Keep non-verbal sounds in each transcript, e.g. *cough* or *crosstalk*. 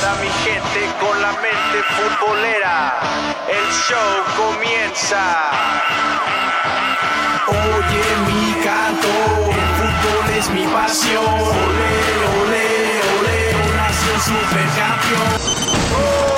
para mi gente con la mente futbolera. El show comienza. Oye mi canto, el fútbol es mi pasión. Ole, ole, ole, nación supercampeón. Ea,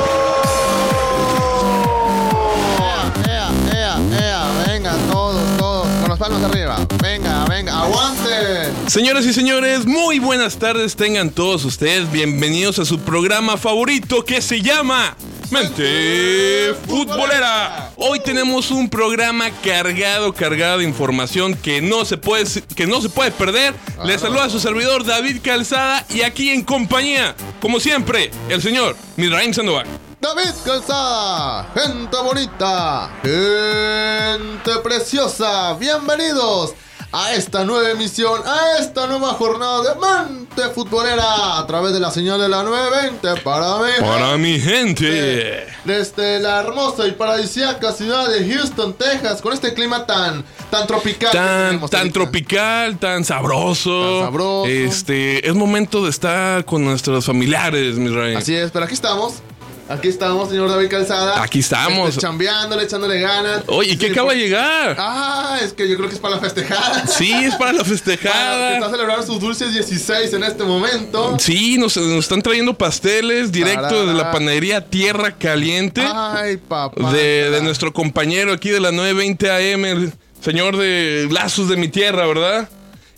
palmas arriba. Venga, venga, aguanten. Señoras y señores, muy buenas tardes tengan todos ustedes. Bienvenidos a su programa favorito que se llama Mente Futbolera. Hoy tenemos un programa cargado, cargado de información que no se puede, que no se puede perder. Les saluda a su servidor David Calzada y aquí en compañía, como siempre, el señor Misraim Sandoval. David Calzada, gente bonita, gente preciosa, bienvenidos a esta nueva emisión, a esta nueva jornada de Mente Futbolera a través de la señal de la 920 para mí. Para mi gente. Desde la hermosa y paradisíaca ciudad de Houston, Texas, con este clima tan, tan tropical. Tan, tropical, tan sabroso. Tan sabroso. Este, es momento de estar con nuestros familiares, Misraim. Así es, pero aquí estamos. Aquí estamos, señor David Calzada. Aquí estamos. Este, chambeándole, echándole ganas. Oye, ¿y qué Sí, acaba por- de llegar? Ah, es que yo creo que es para la festejada. Sí, es para la *laughs* Para los que festejada. están celebrando sus dulces 16 en este momento. Sí, nos, nos están trayendo pasteles directo de la panadería Tierra Caliente. Ay, papá. de, de nuestro compañero aquí de la 920 AM, el señor de Lazos de mi Tierra, ¿verdad?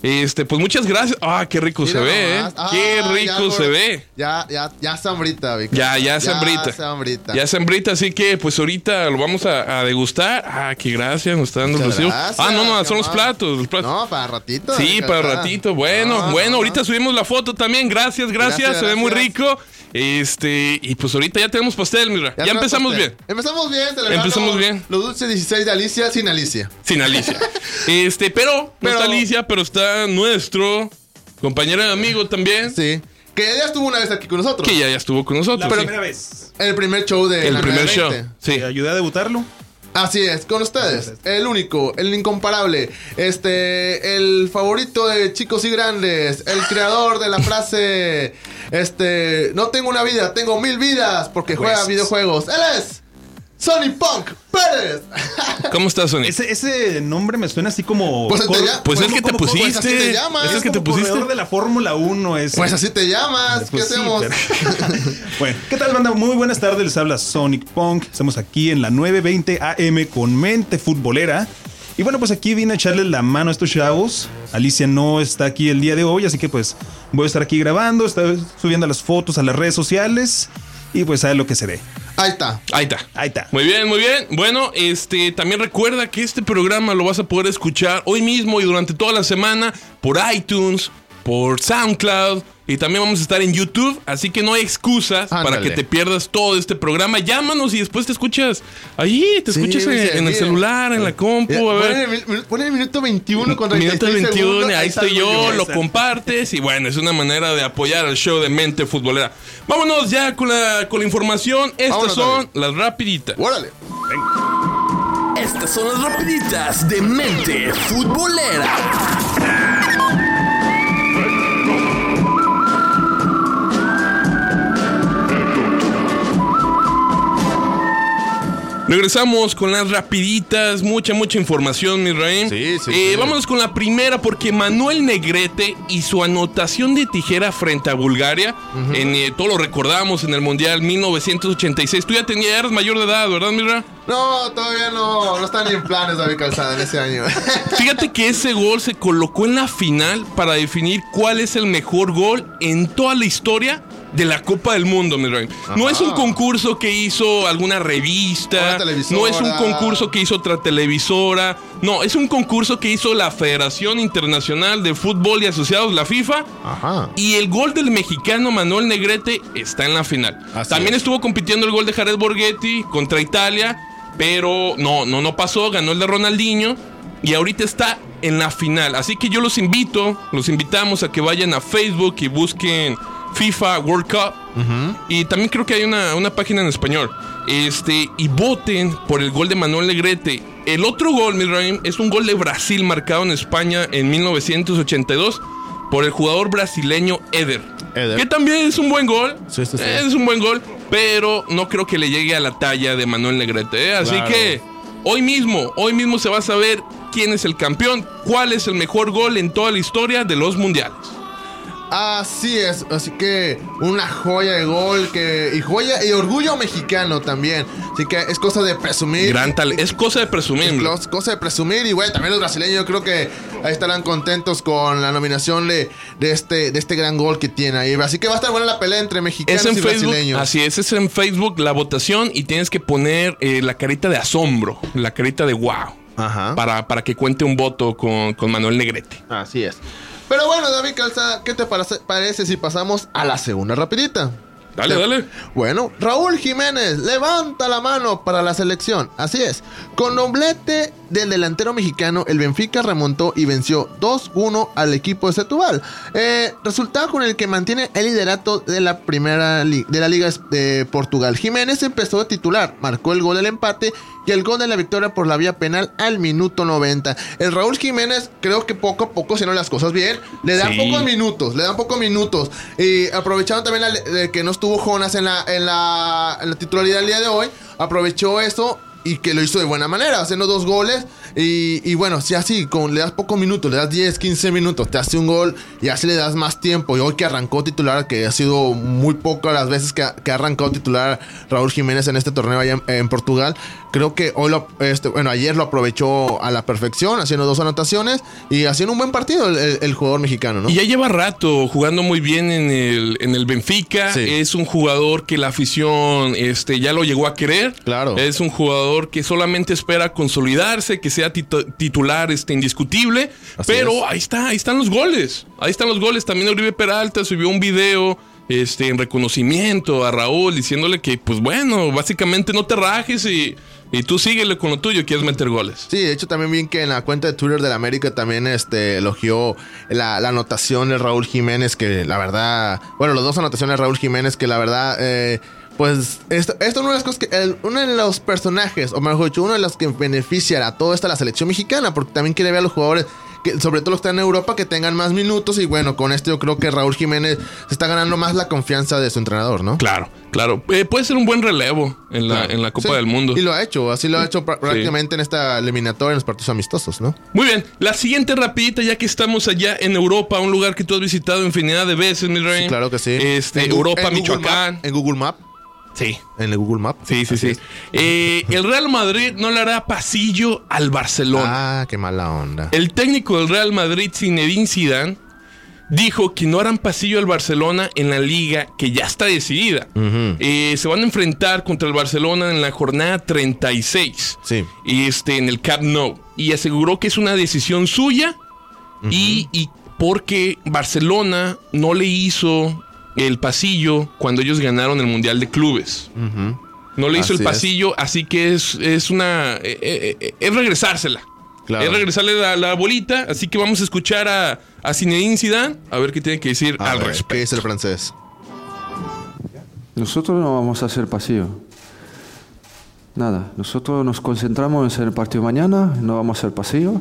Este, pues muchas gracias. Ah, qué rico Mira se ve, ¿eh? Ah, Qué ya, rico por- se ve. Ya, ya, ya sambrita, David. Ya, ya sambrita. Ya sambrita. Ya así que pues ahorita lo vamos a, a degustar. Ah, qué gracias, nos está dando recibo. gracias, Ah, no, no, son los platos, los platos. No, para ratito. Sí, para Calzada. ratito. Bueno, No, bueno, no, ahorita no. subimos la foto también. Gracias, gracias. Gracias, Se ve muy rico. Este, y pues ahorita ya tenemos pastel, mira. Ya, tenemos empezamos pastel. bien. Empezamos bien, celebrando Empezamos bien. Los dulces 16 de Alicia sin Alicia. Sin Alicia. *laughs* este, pero, no Pero- está Alicia, pero está nuestro compañero y amigo también. Sí. Que ya estuvo una vez aquí con nosotros. Que ya, ya estuvo con nosotros. La Pero- primera vez. El primer show de el la primer 920. show. Sí. Te ayudé a debutarlo. Así es, con ustedes, el único, el incomparable, este, el favorito de chicos y grandes, el creador de la frase, este, no tengo una vida, tengo mil vidas porque juega Pues. videojuegos. Él es Sonny Punk Pérez. ¿Cómo estás, Sony? Ese, ese nombre me suena así como. Pues, te cor- ya- Pues es como- que te como- como- pusiste. así te llamas. Es Es que te pusiste. de la Fórmula 1 es. Pues así te llamas, ¿qué Pues sí, hacemos? pero- *laughs* bueno, ¿qué tal, banda? Muy buenas tardes. Les habla Sonic Punk. Estamos aquí en la 920 AM con Mente Futbolera. Y bueno, pues aquí vine a echarles la mano a estos chavos. Alicia no está aquí el día de hoy, así que pues voy a estar aquí grabando, estar subiendo las fotos a las redes sociales y pues a ver lo que se ve. Ahí está. Ahí está. Ahí está. Muy bien, muy bien. Bueno, este también recuerda que este programa lo vas a poder escuchar hoy mismo y durante toda la semana por iTunes, por SoundCloud y también vamos a estar en YouTube, así que no hay excusas para que te pierdas todo este programa. Llámanos y después te escuchas ahí, te Sí, escuchas en, el celular, en la compu, a Pon ver. el, pon el minuto 21 con Minuto 36 21, segundos, ahí estoy yo, lo compartes y bueno, es una manera de apoyar al show de Mente Futbolera. Vámonos ya con la, con la información. Estas Vámonos, son las rapiditas. Órale. Estas son las rapiditas de mente futbolera. Regresamos con las rapiditas, mucha, mucha información, mi rey. Sí, sí, Eh, sí. Vámonos con la primera porque Manuel Negrete y su anotación de tijera frente a Bulgaria, en, eh, todo lo recordamos en el Mundial 1986. Tú ya tenías, eras mayor de edad, ¿verdad, Mira? No, todavía no, no están ni en planes David Calzada en ese año. *laughs* Fíjate que ese gol se colocó en la final para definir cuál es el mejor gol en toda la historia de la Copa del Mundo, mi rey. No es un concurso que hizo alguna revista, no es un concurso que hizo otra televisora, no, es un concurso que hizo la Federación Internacional de Fútbol y Asociados, la FIFA. Ajá. Y el gol del mexicano Manuel Negrete está en la final. Así También es. estuvo compitiendo el gol de Jared Borghetti contra Italia, pero no, no, no pasó, ganó el de Ronaldinho y ahorita está en la final. Así que yo los invito, los invitamos a que vayan a Facebook y busquen FIFA World Cup. Y también creo que hay una, una página en español. Este, y voten por el gol de Manuel Negrete. El otro gol, Misraim, es un gol de Brasil marcado en España en 1982 por el jugador brasileño Eder. Eder. Que también es un buen gol. Sí, sí, sí. Es un buen gol, pero no creo que le llegue a la talla de Manuel Negrete. ¿eh? Así Claro. que hoy mismo, hoy mismo se va a saber quién es el campeón, cuál es el mejor gol en toda la historia de los mundiales. Así es, así que una joya de gol que y joya y orgullo mexicano también. Así que es cosa de presumir. Gran tal, es cosa de presumir. Es cosa de presumir y bueno, también los brasileños yo creo que ahí estarán contentos con la nominación de, de este de este gran gol que tiene ahí. Así que va a estar buena la pelea entre mexicanos Es en y Facebook, brasileños. así es, es en Facebook la votación y tienes que poner eh, la carita de asombro, la carita de wow, Ajá. para, para que cuente un voto con, con Manuel Negrete. Así es. Pero bueno, David Calzada, ¿qué te parece, si pasamos a la segunda rapidita? Dale, dale. Bueno, Raúl Jiménez levanta la mano para la selección. Así es. Con doblete del delantero mexicano, el Benfica remontó y venció 2-1 al equipo de Setúbal. Eh, resultado con el que mantiene el liderato de la primera de la Liga de Portugal. Jiménez empezó de titular, marcó el gol del empate y el gol de la victoria por la vía penal al minuto 90. El Raúl Jiménez creo que poco a poco haciendo las cosas bien, le dan Sí. pocos minutos, le dan pocos minutos. Y aprovecharon también la- que no estuvo Jonas en la, en, la, en la titularidad el día de hoy, aprovechó eso y que lo hizo de buena manera, haciendo dos goles. Y, y bueno, si así, con, le das pocos minutos, le das 10, 15 minutos, te hace un gol y así le das más tiempo. Y hoy que arrancó titular, que ha sido muy pocas las veces que ha, arrancado titular Raúl Jiménez en este torneo allá en Portugal, creo que hoy lo, este, bueno, ayer lo aprovechó a la perfección, haciendo dos anotaciones y haciendo un buen partido el, el- el jugador mexicano, ¿no? Y ya lleva rato jugando muy bien en el, en el Benfica. Sí. Es un jugador que la afición este, ya lo llegó a querer. Claro. Es un jugador que solamente espera consolidarse, que sea titu- titular este, indiscutible. Así pero es. ahí está, ahí están los goles. Ahí están los goles. También Oribe Peralta subió un video. Este, en reconocimiento a Raúl, diciéndole que, pues bueno, básicamente no te rajes y, y tú síguele con lo tuyo, quieres meter goles. Sí, de hecho también vi que en la cuenta de Twitter de la América también este, elogió la, la anotación de Raúl Jiménez, que la verdad, bueno, las dos anotaciones de Raúl Jiménez, que la verdad, eh, pues esto, esto es una de las cosas que, el- uno de los personajes, o mejor dicho, uno de los que beneficia a todo esto la selección mexicana, porque también quiere ver a los jugadores. Que, sobre todo los que están en Europa, que tengan más minutos. Y bueno, con esto yo creo que Raúl Jiménez se está ganando más la confianza de su entrenador, ¿no? Claro, claro. Eh, puede ser un buen relevo en la, Claro. en la Copa Sí, del Mundo. Y lo ha hecho, así lo ha hecho pr- prácticamente en esta eliminatoria, en los partidos amistosos, ¿no? Muy bien, la siguiente rapidita, ya que estamos allá en Europa, un lugar que tú has visitado infinidad de veces, mi rey. Sí, claro que sí. Este, En Europa, en Google Michoacán. Map, en Google Map. Sí. En el Google Map. Sí, sí, Así sí. Eh, el Real Madrid no le hará pasillo al Barcelona. Ah, qué mala onda. El técnico del Real Madrid, Zinedine Zidane, dijo que no harán pasillo al Barcelona en la liga que ya está decidida. Eh, se van a enfrentar contra el Barcelona en la jornada 36. Sí. Este, en el Camp Nou. Y aseguró que es una decisión suya y, y porque Barcelona no le hizo el pasillo cuando ellos ganaron el Mundial de Clubes. No le hizo Así el es. pasillo, así que es, es una. eh, eh, eh, es regresársela. Claro. Es regresarle la, la bolita. Así que vamos a escuchar a, a Zinedine Zidane a ver qué tiene que decir A al ver, respecto. ¿Qué dice el francés? Nosotros no vamos a hacer pasillo. Nada, nosotros nos concentramos en el partido mañana, no vamos a hacer pasillo.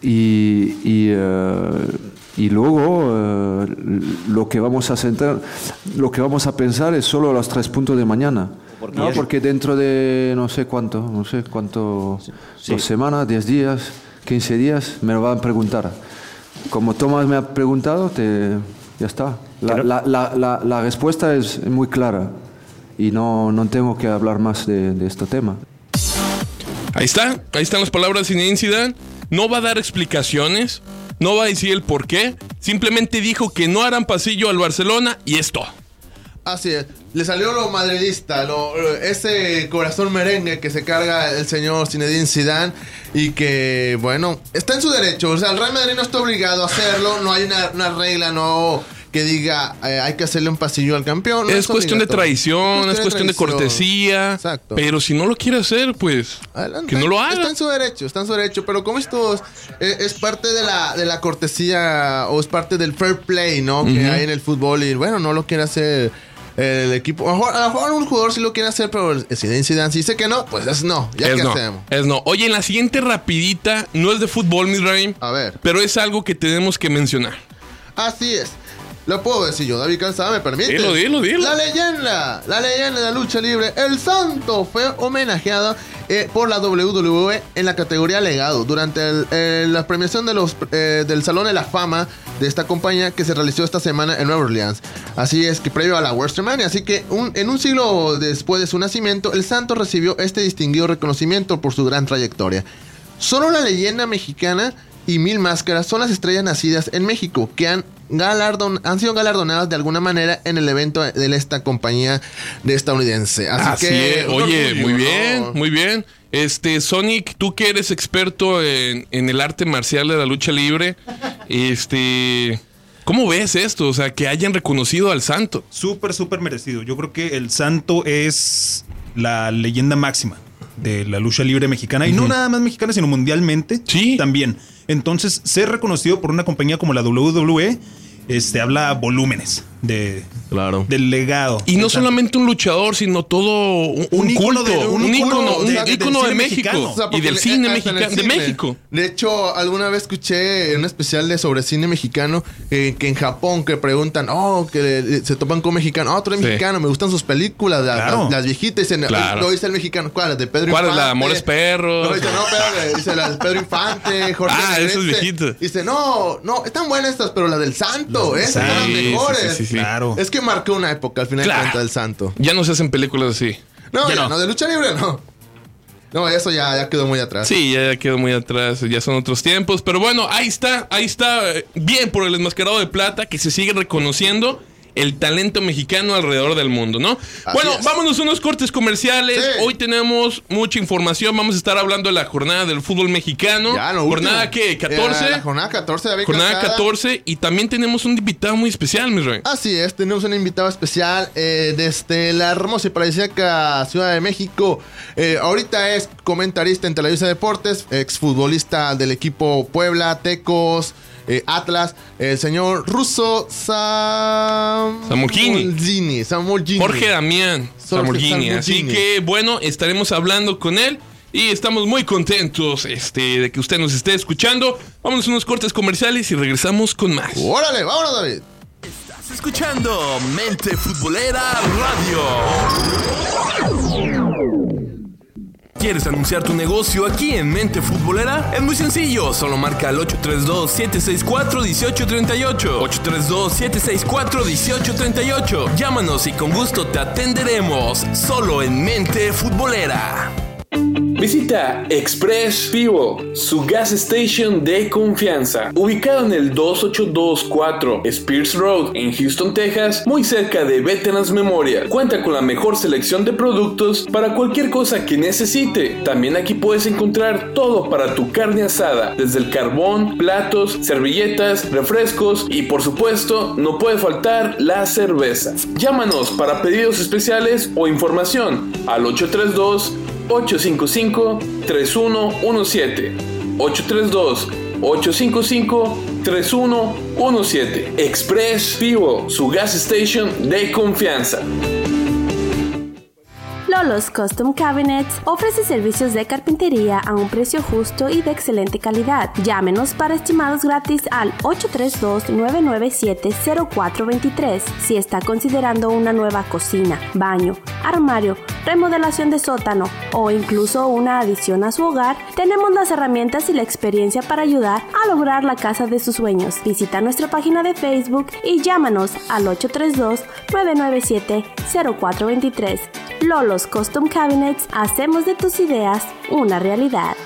Y, y, y luego eh, lo que vamos a centrar, lo que vamos a pensar es solo los tres puntos de mañana. No, porque dentro de no sé cuánto, no sé cuánto, dos semanas, diez días, 15 días, me lo van a preguntar. Como Tomás me ha preguntado, te, ya está. La, la- la- la- la respuesta es muy clara y no, no tengo que hablar más de, de este tema. Ahí está, ahí están las palabras de Zinedine Zidane. No va a dar explicaciones, no va a decir el por qué. Simplemente dijo que no harán pasillo al Barcelona y esto. Así es. Le salió lo madridista, lo, ese corazón merengue que se carga el señor Zinedine Zidane y que, bueno, está en su derecho. O sea, el Real Madrid no está obligado a hacerlo. No hay una regla, no que diga eh, hay que hacerle un pasillo al campeón. no es cuestión de tradición, es cuestión de cortesía. Exacto. Pero si no lo quiere hacer, pues Adelante. que no lo haga. Está en su derecho, está en su derecho. Pero como esto es, es- es parte de la, de la cortesía o es parte del fair play, ¿no? Que hay en el fútbol y bueno, no lo quiere hacer el equipo. A lo mejor, un jugador sí lo quiere hacer, pero Zidane si dice que no, pues es no. Ya es que no, hacemos. es no. Oye, en la siguiente rapidita, no es de fútbol, mi rey, A ver. pero es algo que tenemos que mencionar. Así es. Lo puedo decir yo, David Calzada, ¿me permite? Dilo, dilo, dilo. La leyenda, la leyenda de la lucha libre, El Santo, fue homenajeado eh, por la WWE en la categoría legado durante el- eh, la premiación de los, eh, del Salón de la Fama de esta compañía que se realizó esta semana en Nueva Orleans. Así es que previo a la WrestleMania, así que un- en un siglo después de su nacimiento, El Santo recibió este distinguido reconocimiento por su gran trayectoria. Solo la leyenda mexicana y Mil Máscaras son las estrellas nacidas en México que han, galardon, han sido galardonadas de alguna manera en el evento de esta compañía de estadounidense. Así, Así que, es. Oye, orgullo, muy ¿no? bien, muy bien. Este, Sonic, tú que eres experto en, en el arte marcial de la lucha libre, este, ¿cómo ves esto? O sea, que hayan reconocido al santo. Súper, súper merecido. Yo creo que el Santo es la leyenda máxima de la lucha libre mexicana. Y no nada más mexicana, sino mundialmente. Sí. También. Entonces, ser reconocido por una compañía como la WWE, este, habla volúmenes de, Claro. del legado. Y no solamente un luchador, sino todo un, un Un ícono culto, de- un, un ícono, un de- ícono cine México mexicano. O sea, y del cine en mexicano de. México. De hecho, alguna vez escuché un especial de sobre cine mexicano eh, que en Japón que preguntan, oh, que se topan con mexicano, oh, tú eres Sí. mexicano, me gustan sus películas, las, Claro. las- las viejitas, dicen, Claro. lo dice el mexicano, ¿cuál? es? De Pedro ¿Cuál es Infante. la Amores Perros? No, dice, no, pero dice la de Pedro Infante, *laughs* Jorge Ah, esas viejitas. Dice, no, no, están buenas estas, pero las del Santo, Las. Sí, mejores. Claro. Es que marcó una época al final Claro. de cuentas del Santo. Ya no se hacen películas así. No, Ya ya no. no, de lucha libre no. No, eso ya, ya quedó muy atrás. Sí, ya quedó muy atrás, ya son otros tiempos. Pero bueno, ahí está, ahí está. eh, Bien por el enmascarado de plata que se sigue reconociendo el talento mexicano alrededor del mundo, ¿no? bueno, es. vámonos a unos cortes comerciales. Sí. Hoy tenemos mucha información. Vamos a estar hablando de la jornada del fútbol mexicano. Ya, lo jornada que Eh, 14. la jornada 14 de jornada Calzada. 14 y también tenemos un invitado muy especial, mi rey. Así es, tenemos un invitado especial eh, desde la hermosa y paradisíaca Ciudad de México. Eh, ahorita es comentarista en Televisa Deportes, exfutbolista del equipo Puebla, Tecos, eh, Atlas, el señor Russo Sam... Samolgini. Jorge Damián Lamborghini. Así que bueno, estaremos hablando con él. Y estamos muy contentos este, de que usted nos esté escuchando. Vámonos a unos cortes comerciales y regresamos con más. Órale, vámonos David. Estás escuchando Mente Futbolera Radio. ¿Quieres anunciar tu negocio aquí en Mente Futbolera? Es muy sencillo, solo marca al 832-764-1838. 832-764-1838. Llámanos y con gusto te atenderemos, solo en Mente Futbolera. Visita Express Fuel, su gas station de confianza, ubicado en el 2824 Spears Road en Houston, Texas, muy cerca de Veterans Memorial. Cuenta con la mejor selección de productos para cualquier cosa que necesite. También aquí puedes encontrar todo para tu carne asada, desde el carbón, platos, servilletas, refrescos y por supuesto no puede faltar la cerveza. Llámanos para pedidos especiales o información al 832 855-3117. 832-855-3117. Express Fuel, su gas station de confianza. Lolos Custom Cabinets ofrece servicios de carpintería a un precio justo y de excelente calidad. Llámenos para estimados gratis al 832-997-0423 si está considerando una nueva cocina, baño, armario, remodelación de sótano o incluso una adición a su hogar. Tenemos las herramientas y la experiencia para ayudar a lograr la casa de sus sueños. Visita nuestra página de Facebook y llámanos al 832-997-0423. Lolos Custom Cabinets, hacemos de tus ideas una realidad.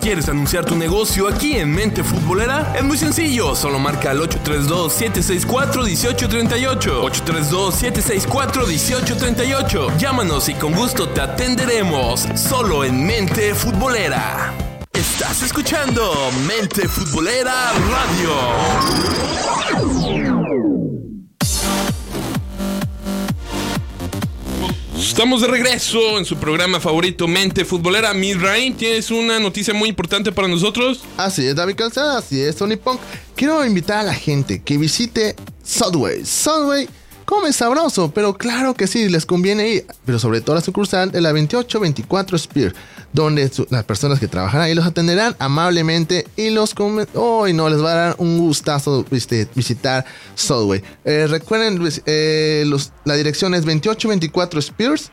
¿Quieres anunciar tu negocio aquí en Mente Futbolera? Es muy sencillo, solo marca al 832-764-1838. 832-764-1838. Llámanos y con gusto te atenderemos, solo en Mente Futbolera. Estás escuchando Mente Futbolera Radio. Estamos de regreso en su programa favorito Mente Futbolera. Mi Rain, tienes una noticia muy importante para nosotros. Así es, David Calzada, así es, Tony Punk. Quiero invitar a la gente que visite Subway. Subway come sabroso, pero claro que sí, les conviene ir, pero sobre todo la sucursal de la 2824 Spear, donde las personas que trabajan ahí los atenderán amablemente y los comen. Oh, y no, les va a dar un gustazo este, visitar Subway. Eh, recuerden, pues, eh, los- la dirección es 2824 Spears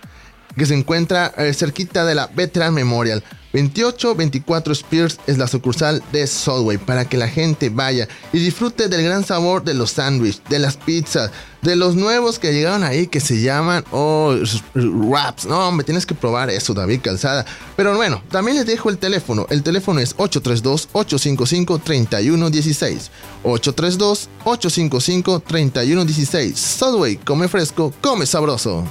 que se encuentra eh, cerquita de la Veteran Memorial. 2824 Spears es la sucursal de Subway para que la gente vaya y disfrute del gran sabor de los sándwiches, de las pizzas, de los nuevos que llegaron ahí que se llaman oh, wraps. No, me tienes que probar eso, David Calzada. Pero bueno, también les dejo el teléfono. El teléfono es 832-855-3116. 832-855-3116. Subway, come fresco, come sabroso.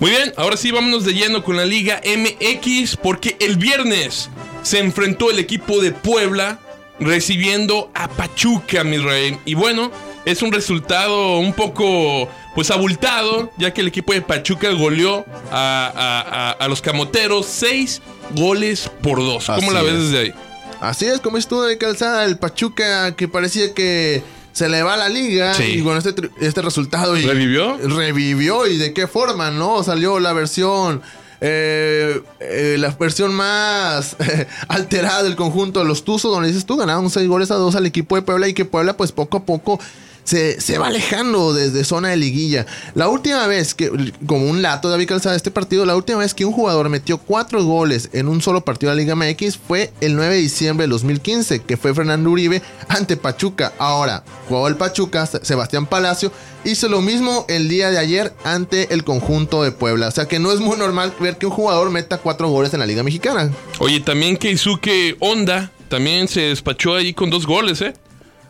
Muy bien, ahora sí vámonos de lleno con la Liga MX porque el viernes se enfrentó el equipo de Puebla recibiendo a Pachuca, mi rey. Y bueno, es un resultado un poco pues abultado, ya que el equipo de Pachuca goleó a, a- a- a los camoteros seis goles por dos. ¿Cómo Así la ves es. desde ahí? Así es, como estuvo de calzada el Pachuca que parecía que se le va a la liga Sí. y con este, este resultado y ¿Revivió? revivió y de qué forma, ¿no? Salió la versión eh, eh, la versión más *laughs* alterada del conjunto de los Tuzos, donde dices tú ganaron 6 goles a 2 al equipo de Puebla y que Puebla pues poco a poco se, se va alejando desde zona de liguilla. La última vez que, como un lato David Calzada este partido, la última vez que un jugador metió 4 goles en un solo partido de la Liga MX fue el 9 de diciembre de 2015, que fue Fernando Uribe ante Pachuca. Ahora, jugó el Pachuca, Sebastián Palacio, hizo lo mismo el día de ayer ante el conjunto de Puebla. O sea que no es muy normal ver que un jugador meta 4 goles en la Liga Mexicana. Oye, también Keisuke Honda también se despachó ahí con dos goles, ¿eh?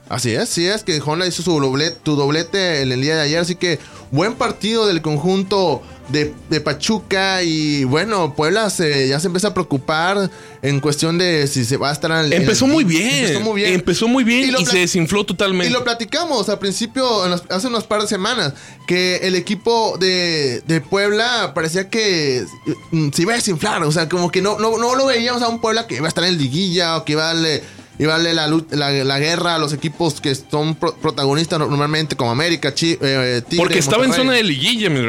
Así es, sí es que Honda hizo su doblete, tu doblete en el día de ayer, así que buen partido del conjunto de, de Pachuca y bueno, Puebla se, ya se empieza a preocupar en cuestión de si se va a estar en el- Empezó en el- muy bien. Empezó muy bien. Empezó muy bien y, se desinfló totalmente. Y lo platicamos al principio, en hace unos par de semanas, que el equipo de, de Puebla parecía que mm, se iba a desinflar. O sea, como que no, no, no lo veíamos a un Puebla que iba a estar en liguilla o que iba a darle, a darle la, la, la guerra a los equipos que son pro- protagonistas normalmente, como América, Chi, eh, Tigre, Porque estaba en zona de liguilla, mi.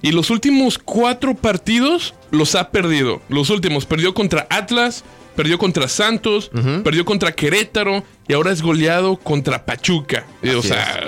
Y los últimos cuatro partidos los ha perdido. Los últimos. Perdió contra Atlas, perdió contra Santos, perdió contra Querétaro y ahora es goleado contra Pachuca. O sea,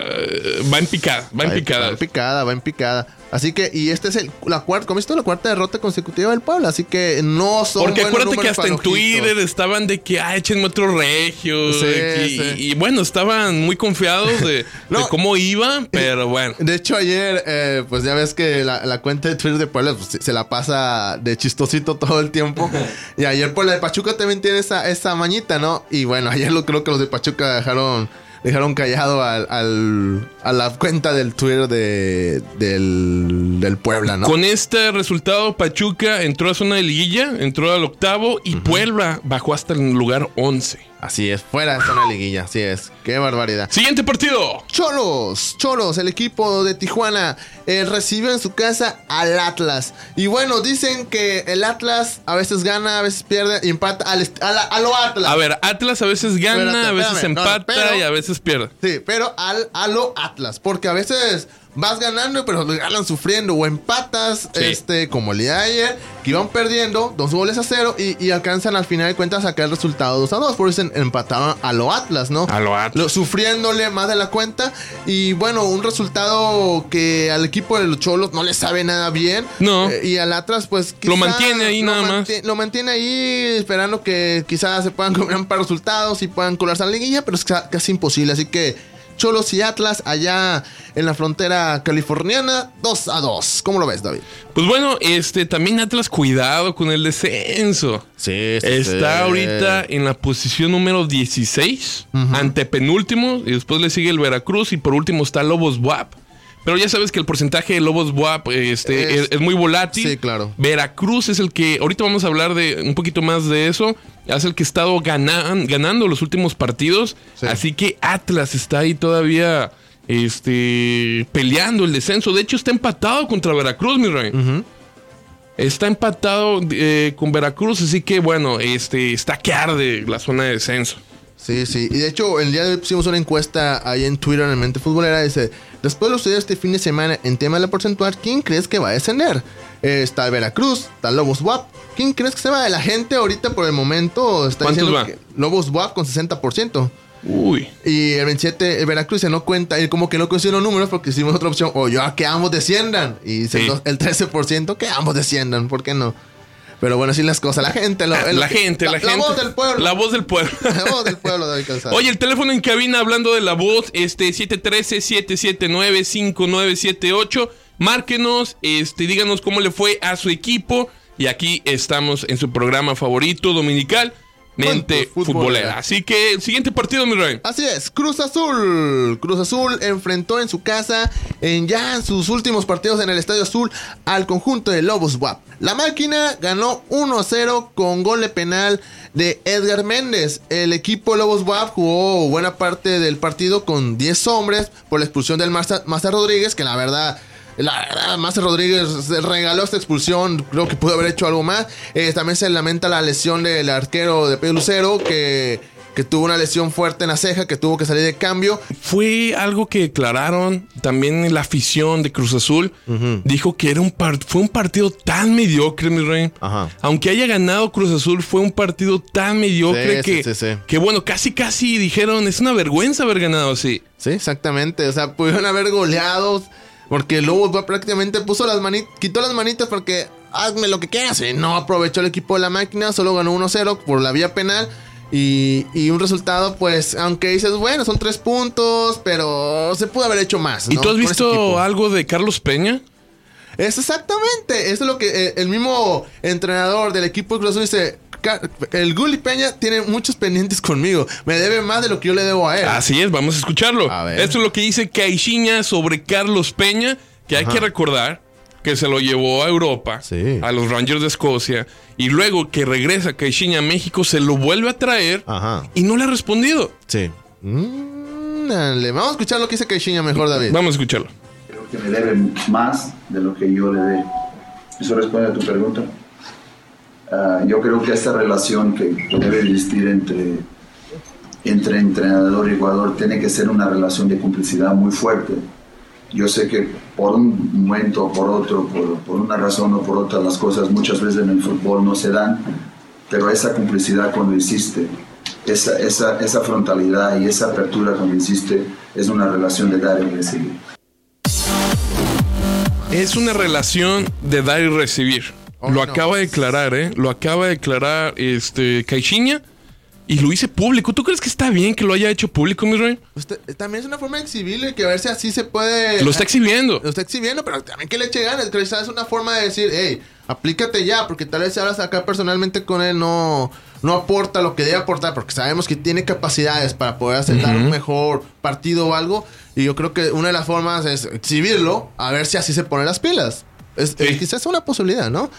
va en picada, va en picada. Va en picada, va en picada. Así que, y este es el, la cuarta, como esto, la cuarta derrota consecutiva del Puebla. Así que no son. Porque acuérdate que hasta en. Twitter estaban de que, ah, échenme otro regio. Sí, y, sí. y bueno, estaban muy confiados de, *laughs* No. de cómo iba, *laughs* pero bueno. De hecho, ayer, eh, pues ya ves que la, la cuenta de Twitter de Puebla pues, se- se la pasa de chistosito todo el tiempo. y ayer, pues la de Pachuca también tiene esa, esa mañita, ¿no? Y bueno, ayer lo creo que los de Pachuca dejaron, dejaron callado al, al- a la cuenta del Twitter de, del, del Puebla, ¿no? Con este resultado, Pachuca entró a zona de liguilla, entró al octavo y Puebla bajó hasta el lugar 11. Así es, fuera de zona liguilla, así es. Qué barbaridad. Siguiente partido. Cholos, Cholos, el equipo de Tijuana eh, recibió en su casa al Atlas. Y bueno, dicen que el Atlas a veces gana, a veces pierde y empata al a, la- a lo Atlas. A ver, Atlas a veces gana, Espérate, a veces espérame, no, no, empata pero- y a veces pierde. Sí, pero al, a lo Atlas. Porque a veces vas ganando, pero ganan sufriendo. O empatas, Sí. este, como el día de ayer, que iban perdiendo dos goles a cero y, y alcanzan al final de cuentas a sacar el resultado 2 a 2. Por eso empataron a lo Atlas, ¿no? A lo Atlas. Lo- sufriéndole más de la cuenta. Y bueno, un resultado que al equipo de los Cholos no le sabe nada bien. No. Eh, y al Atlas, pues. Lo mantiene ahí lo nada más. Lo mantiene ahí, esperando que quizás se puedan comer un par de resultados y puedan colarse a la liguilla, pero es ca- casi imposible. Así que. Cholos y Atlas allá en la frontera californiana, 2 a 2. ¿Cómo lo ves, David? Pues bueno, este también Atlas, cuidado con el descenso. Sí, Está ahorita en la posición número 16, ante penúltimo, y después le sigue el Veracruz, y por último está Lobos WAP. Pero ya sabes que el porcentaje de Lobos WAP este, Es- es, muy volátil. Sí, claro. Veracruz es el que, ahorita vamos a hablar de un poquito más de eso, es el que ha estado ganan- ganando los últimos partidos. Sí. Así que Atlas está ahí todavía este, peleando el descenso. De hecho, está empatado contra Veracruz, mi rey. Está empatado eh, con Veracruz, así que bueno, este está que arde la zona de descenso. Sí, sí. Y de hecho, el día de hoy pusimos una encuesta ahí en Twitter en Mente Futbolera. Dice: después de lo este fin de semana en tema de la porcentual, ¿quién crees que va a descender? Eh, está Veracruz, está Lobos WAP. ¿Quién crees que se va? La gente ahorita por el momento está ¿Cuántos diciendo va? que Lobos WAP con 60%. Uy. Y el 27, el Veracruz se no cuenta, él como que no coinciden los números porque hicimos otra opción, o yo que ambos desciendan. Y Sí. el 13% que ambos desciendan, ¿por qué no? Pero bueno, así las cosas, la gente, lo- el- *laughs* La gente, la, gente. La voz del pueblo. La voz del pueblo. *laughs* La voz del pueblo, David Calzada. Oye, el teléfono en cabina hablando de la voz, este 713-779-5978. Márquenos, este, díganos cómo le fue a su equipo. Y aquí estamos en su programa favorito dominical, Mente Futbolera. Así que el siguiente partido, mi rey. Así es, Cruz Azul. Cruz Azul enfrentó en su casa, en ya en sus últimos partidos en el Estadio Azul, al conjunto de Lobos WAP. La máquina ganó 1-0 con gol de penal de Edgar Méndez. El equipo Lobos WAP jugó buena parte del partido con 10 hombres por la expulsión del Maza, Maza Rodríguez, que la verdad... La verdad, Maza Rodríguez regaló esta expulsión. Creo que pudo haber hecho algo más. Eh, también se lamenta la lesión del arquero de Pedro Lucero, que, que tuvo una lesión fuerte en la ceja, que tuvo que salir de cambio. Fue algo que declararon también la afición de Cruz Azul. Dijo que era un fue un partido tan mediocre, mi rey. Ajá. Aunque haya ganado Cruz Azul, fue un partido tan mediocre Sí, que, sí, sí, sí. que, bueno, casi casi dijeron, es una vergüenza haber ganado así. Sí, exactamente. O sea, pudieron haber goleados. Porque Lobos prácticamente puso las manitas, quitó las manitas porque hazme lo que quieras. Y no aprovechó el equipo de la máquina, solo ganó 1-0 por la vía penal. Y, y un resultado, pues, aunque dices, bueno, son tres puntos, pero se pudo haber hecho más. ¿Y tú has Con visto algo de Carlos Peña? Es exactamente. Eso es lo que eh, el mismo entrenador del equipo de Cruz dice. "Ca- El Gulli Peña tiene muchos pendientes conmigo. Me debe más de lo que yo le debo a él. Así es, vamos a escucharlo. A ver. Esto es lo que dice Caixinha sobre Carlos Peña, que hay Ajá. que recordar que se lo llevó a Europa, Sí. a los Rangers de Escocia, y luego que regresa Caixinha a México, se lo vuelve a traer Ajá. y no le ha respondido. Sí. Mm, dale. Vamos a escuchar lo que dice Caixinha mejor, David. Vamos a escucharlo. Creo que me debe más de lo que yo le dé. ¿Eso responde a tu pregunta? Ah, yo creo que esta relación que, que debe existir entre, entre entrenador y jugador tiene que ser una relación de complicidad muy fuerte. Yo sé que por un momento o por otro, por, por una razón o por otra, las cosas muchas veces en el fútbol no se dan, pero esa complicidad cuando existe, esa, esa, esa frontalidad y esa apertura cuando existe, es una relación de dar y recibir. Es una relación de dar y recibir. Oh, lo no. acaba de declarar, ¿eh? Lo acaba de declarar este Caixinha y lo hice público. ¿Tú crees que está bien que lo haya hecho público, mi rey? Usted- también es una forma de exhibirle que a ver si así se puede. Lo está exhibiendo. Lo está exhibiendo, pero también que le eche ganas. Es una forma de decir, hey, aplícate ya, porque tal vez si hablas acá personalmente con él no, no aporta lo que debe aportar, porque sabemos que tiene capacidades para poder hacer dar un mejor partido o algo. Y yo creo que una de las formas es exhibirlo, a ver si así se pone las pilas. Es, Sí. quizás es una posibilidad, ¿no?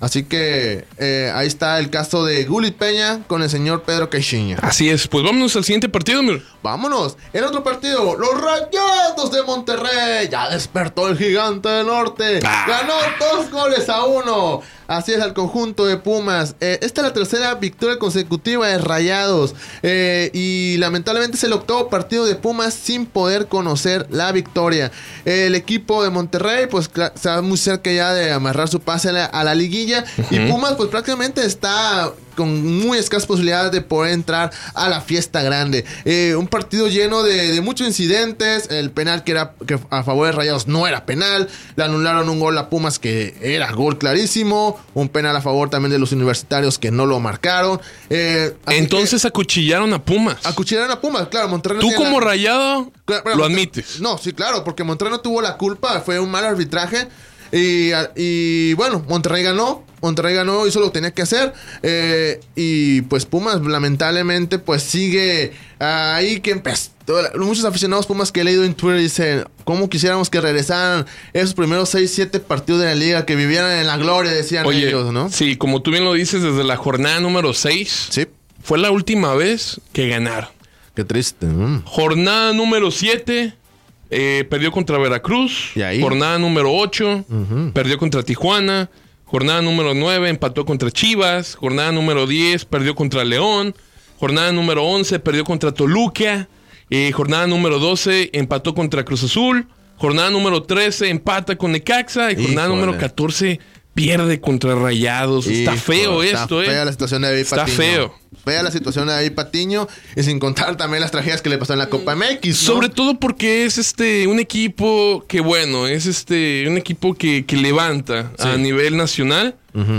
Así que eh, ahí está el caso de Gullit Peña con el señor Pedro Caixinha. Así es. Pues vámonos al siguiente partido, mi. Vámonos. El otro partido, los Rayados de Monterrey. Ya despertó el gigante del norte. Ah. Ganó dos goles a uno. Así es al conjunto de Pumas. Eh, esta es la tercera victoria consecutiva de Rayados. Eh, y lamentablemente es el octavo partido de Pumas sin poder conocer la victoria. El equipo de Monterrey, pues está muy cerca ya de amarrar su pase a la, a la liguilla. Y Pumas, pues prácticamente está con muy escasas posibilidades de poder entrar a la fiesta grande. Eh, un partido lleno de, de muchos incidentes. El penal que era que a favor de Rayados no era penal. Le anularon un gol a Pumas que era gol clarísimo. Un penal a favor también de los universitarios que no lo marcaron. Eh, Entonces acuchillaron a Pumas. acuchillaron a Pumas, claro. Monterrey Tú como la- rayado Claro, pero lo admites. No, sí, claro, porque Monterrey no tuvo la culpa, fue un mal arbitraje. Y, y, bueno, Monterrey ganó, Monterrey ganó, hizo lo que tenía que hacer. eh, y pues Pumas, lamentablemente, pues sigue ahí que empezó. Muchos aficionados Pumas que he leído en Twitter dicen, ¿cómo quisiéramos que regresaran esos primeros 6, 7 partidos de la liga, que vivieran en la gloria, decían Oye, ellos, ¿no? sí, como tú bien lo dices, desde la jornada número 6 Sí, fue la última vez que ganaron. qué triste. Jornada número 7, perdió contra Veracruz. ¿Y ahí? Jornada número 8, perdió contra Tijuana. Jornada número 9, empató contra Chivas. Jornada número 10, perdió contra León. Jornada número 11, perdió contra Toluca. Eh, jornada número 12 empató contra Cruz Azul. Jornada número 13 empata con Necaxa. Y jornada Híjole. número 14 pierde contra Rayados. está feo está esto, ¿eh? Fea la situación de David Está Patiño. feo. Fea la situación de David Patiño. Y sin contar también las tragedias que le pasó en la Copa MX. ¿no? Sobre todo porque es este un equipo que bueno, es este un equipo que, que levanta a nivel nacional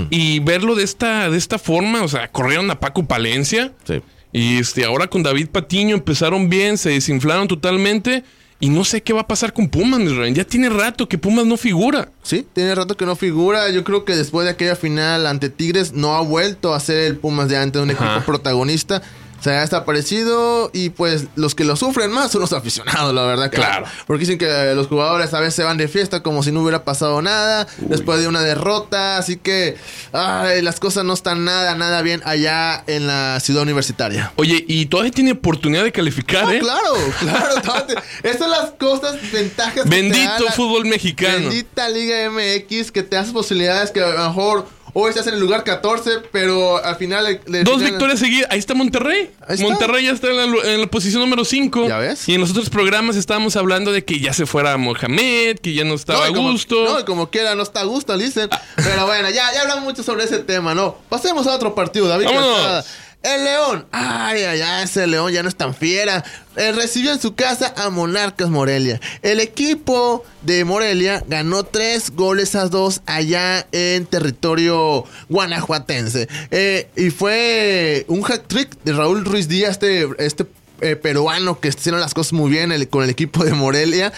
y verlo de esta de esta forma, o sea, corrieron a Paco Palencia Sí. y este ahora con David Patiño empezaron bien, se desinflaron totalmente y no sé qué va a pasar con Pumas. Ya tiene rato que Pumas no figura. Sí, tiene rato que no figura. Yo creo que después de aquella final ante Tigres no ha vuelto a ser el Pumas de antes, un Ajá. equipo protagonista. Se ha desaparecido y pues los que lo sufren más son los aficionados, la verdad. Claro. Porque dicen que los jugadores a veces van de fiesta como si no hubiera pasado nada después de una derrota. Así que ay, las cosas no están nada, nada bien allá en la ciudad universitaria. Oye, y todavía tiene oportunidad de calificar, No, ¿eh? claro, claro. *laughs* Esas son las cosas, ventajas. que te da Bendito la- fútbol mexicano. Bendita Liga MX que te hace posibilidades que a lo mejor hoy estás en el lugar 14, pero al final... le- le- Dos le- victorias seguidas. Ahí está Monterrey. Ahí está. Monterrey ya está en la, en la posición número 5. ¿Ya ves? Y en los otros programas estábamos hablando de que ya se fuera Mohamed, que ya no estaba No, a como- gusto. no, como quiera, no está a gusto, dicen. Pero bueno, ya, ya hablamos mucho sobre ese tema, ¿no? Pasemos a otro partido, David. Vámonos. Calzada. El León, ay, ay, ay, ese León ya no es tan fiera. Eh, recibió en su casa a Monarcas Morelia. El equipo de Morelia ganó tres goles a dos allá en territorio guanajuatense. Eh, y fue un hack trick de Raúl Ruiz Díaz, este, este eh, peruano que haciendo las cosas muy bien con el equipo de Morelia,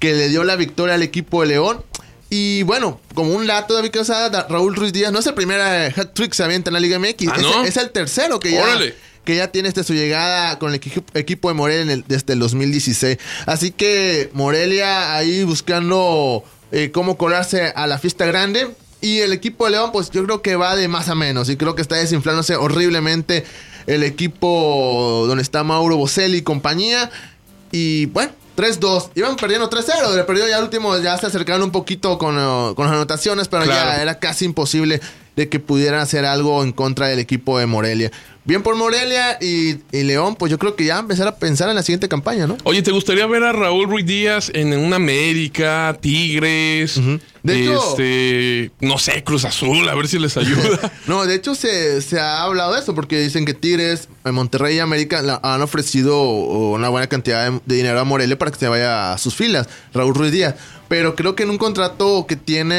que le dio la victoria al equipo de León. Y bueno, como un dato, David Calzada, da- Raúl Ruiz Díaz no es el primer eh, hat trick que se avienta en la Liga MX. Ah, es, ¿no? es el tercero que ya, Órale. que ya tiene este, su llegada con el equi- equipo de Morelia en el- desde el 2016. Así que Morelia ahí buscando eh, cómo colarse a la fiesta grande. Y el equipo de León, pues yo creo que va de más a menos. Y creo que está desinflándose horriblemente el equipo donde está Mauro Boselli y compañía. Y bueno, 3-2. Iban perdiendo 3-0. Le perdió ya el último, ya se acercaron un poquito con, eh, con las anotaciones, pero Claro. ya era casi imposible de que pudieran hacer algo en contra del equipo de Morelia. Bien por Morelia y, y León, pues yo creo que ya empezar a pensar en la siguiente campaña, ¿no? Oye, ¿te gustaría ver a Raúl Ruiz Díaz en una América, Tigres? De hecho- este, no sé, Cruz Azul, a ver si les ayuda. *laughs* No, de hecho se, se ha hablado de eso porque dicen que Tigres, en Monterrey y América la- han ofrecido una buena cantidad de, de dinero a Morelia para que se vaya a sus filas, Raúl Ruiz Díaz. Pero creo que en un contrato que tiene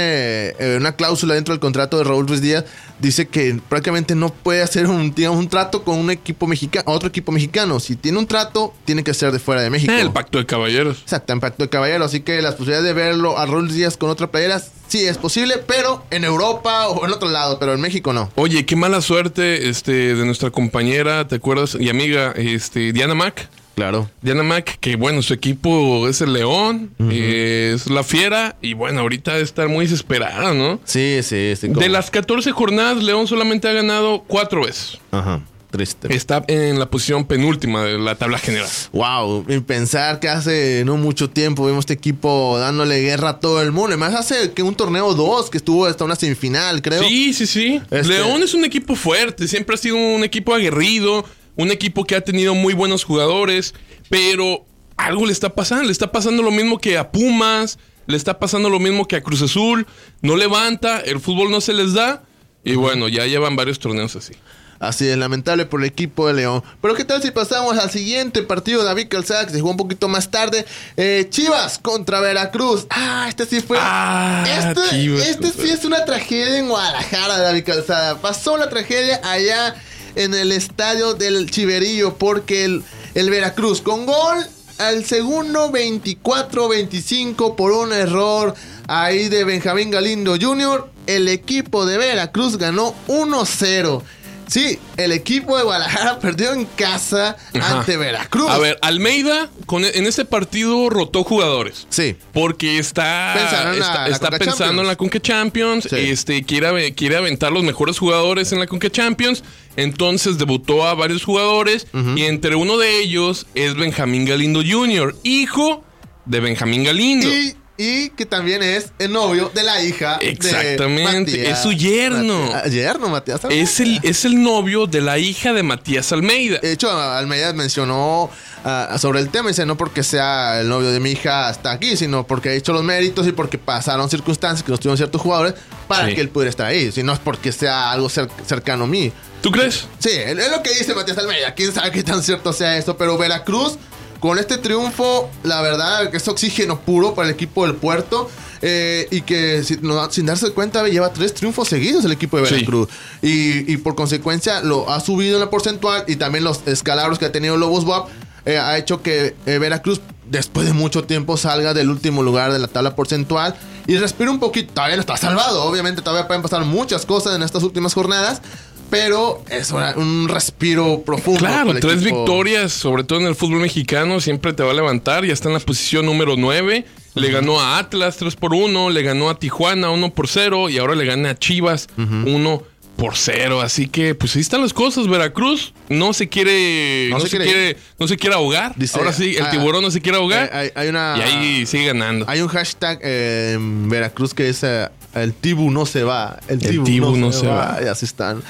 eh, una cláusula dentro del contrato de Raúl Ruiz Díaz, dice que prácticamente no puede hacer un, digamos, un trato con un equipo mexicano, otro equipo mexicano. Si tiene un trato, tiene que ser de fuera de México. El pacto de caballeros. Exacto, en Pacto de Caballero. Así que las posibilidades de verlo a Raúl Díaz con otra playera sí es posible, pero en Europa o en otro lado, pero en México no. Oye, qué mala suerte este, de nuestra compañera, ¿te acuerdas? Y amiga, este, Diana Mac. Claro. Diana Mac, que bueno, su equipo es el León, es la Fiera, y bueno, ahorita debe estar muy desesperada, ¿no? Sí, sí, sí. De las 14 jornadas, León solamente ha ganado cuatro veces. Ajá, triste. Está en la posición penúltima de la tabla general. Wow, y pensar que hace no mucho tiempo vimos este equipo dándole guerra a todo el mundo. Además, hace que un torneo 2 que estuvo hasta una semifinal, creo. Sí, sí, sí. Este- León es un equipo fuerte, siempre ha sido un equipo aguerrido, un equipo que ha tenido muy buenos jugadores, pero algo le está pasando, le está pasando lo mismo que a Pumas, le está pasando lo mismo que a Cruz Azul, no levanta, el fútbol no se les da, y bueno, ya llevan varios torneos así. Así es, lamentable por el equipo de León. Pero ¿qué tal si pasamos al siguiente partido? David Calzada, que se jugó un poquito más tarde. Eh, Chivas contra Veracruz. Ah, este sí fue... Ah, este Chivas este sí es una tragedia en Guadalajara, David Calzada. Pasó la tragedia allá en el estadio del Chiverillo porque el, el Veracruz con gol al segundo 24-25 por un error ahí de Benjamín Galindo Jr. El equipo de Veracruz ganó 1-0. Sí, el equipo de Guadalajara *laughs* perdió en casa Ajá. ante Veracruz. A ver, Almeida con, en este partido rotó jugadores. Sí. Porque está, Pensando en la- está, la está Conca pensando Champions. en la Conca Champions. Sí. Este, quiere, quiere aventar los mejores jugadores en la Conca Champions. Entonces debutó a varios jugadores. Y entre uno de ellos es Benjamín Galindo Jr., hijo de Benjamín Galindo. Y, y que también es el novio de la hija. de Exactamente, Matías- es su yerno. Yerno, Matías. Almeida. Es el, es el novio de la hija de Matías Almeida. De hecho, Almeida mencionó ah, sobre el tema. Dice, no porque sea el novio de mi hija está aquí, sino porque ha hecho los méritos y porque pasaron circunstancias que nos tuvieron ciertos jugadores para Sí. que él pudiera estar ahí. Si no es porque sea algo cer- cercano a mí. ¿Tú crees? Sí, es es lo que dice Matías Almeida. Quién sabe qué tan cierto sea esto, pero Veracruz, con este triunfo, la verdad que es oxígeno puro para el equipo del puerto. eh, y que sin, no- sin darse cuenta lleva tres triunfos seguidos el equipo de Sí. Veracruz. Y, y por consecuencia lo ha subido en la porcentual y también los escalabros que ha tenido Lobos WAP eh, ha hecho que eh, Veracruz después de mucho tiempo salga del último lugar de la tabla porcentual y respire un poquito. Todavía no está salvado, obviamente todavía pueden pasar muchas cosas en estas últimas jornadas, pero es una- un respiro profundo. Claro, tres equipo. victorias, sobre todo en el fútbol mexicano, siempre te va a levantar. Ya está en la posición número 9. Le ganó a Atlas 3 por 1, le ganó a Tijuana 1 por 0 y ahora le gana a Chivas 1 por 0. Así que, pues ahí están las cosas. Veracruz no se quiere, No no, se se, quiere quiere, no se quiere ahogar. Dice, ahora sí, el ah, tiburón no se quiere ahogar. Hay, hay una, y ahí sigue ganando. hay un hashtag eh, en Veracruz que es eh, el Tibu no se va. El El Tibu, no, no se, se va. va. Y así están.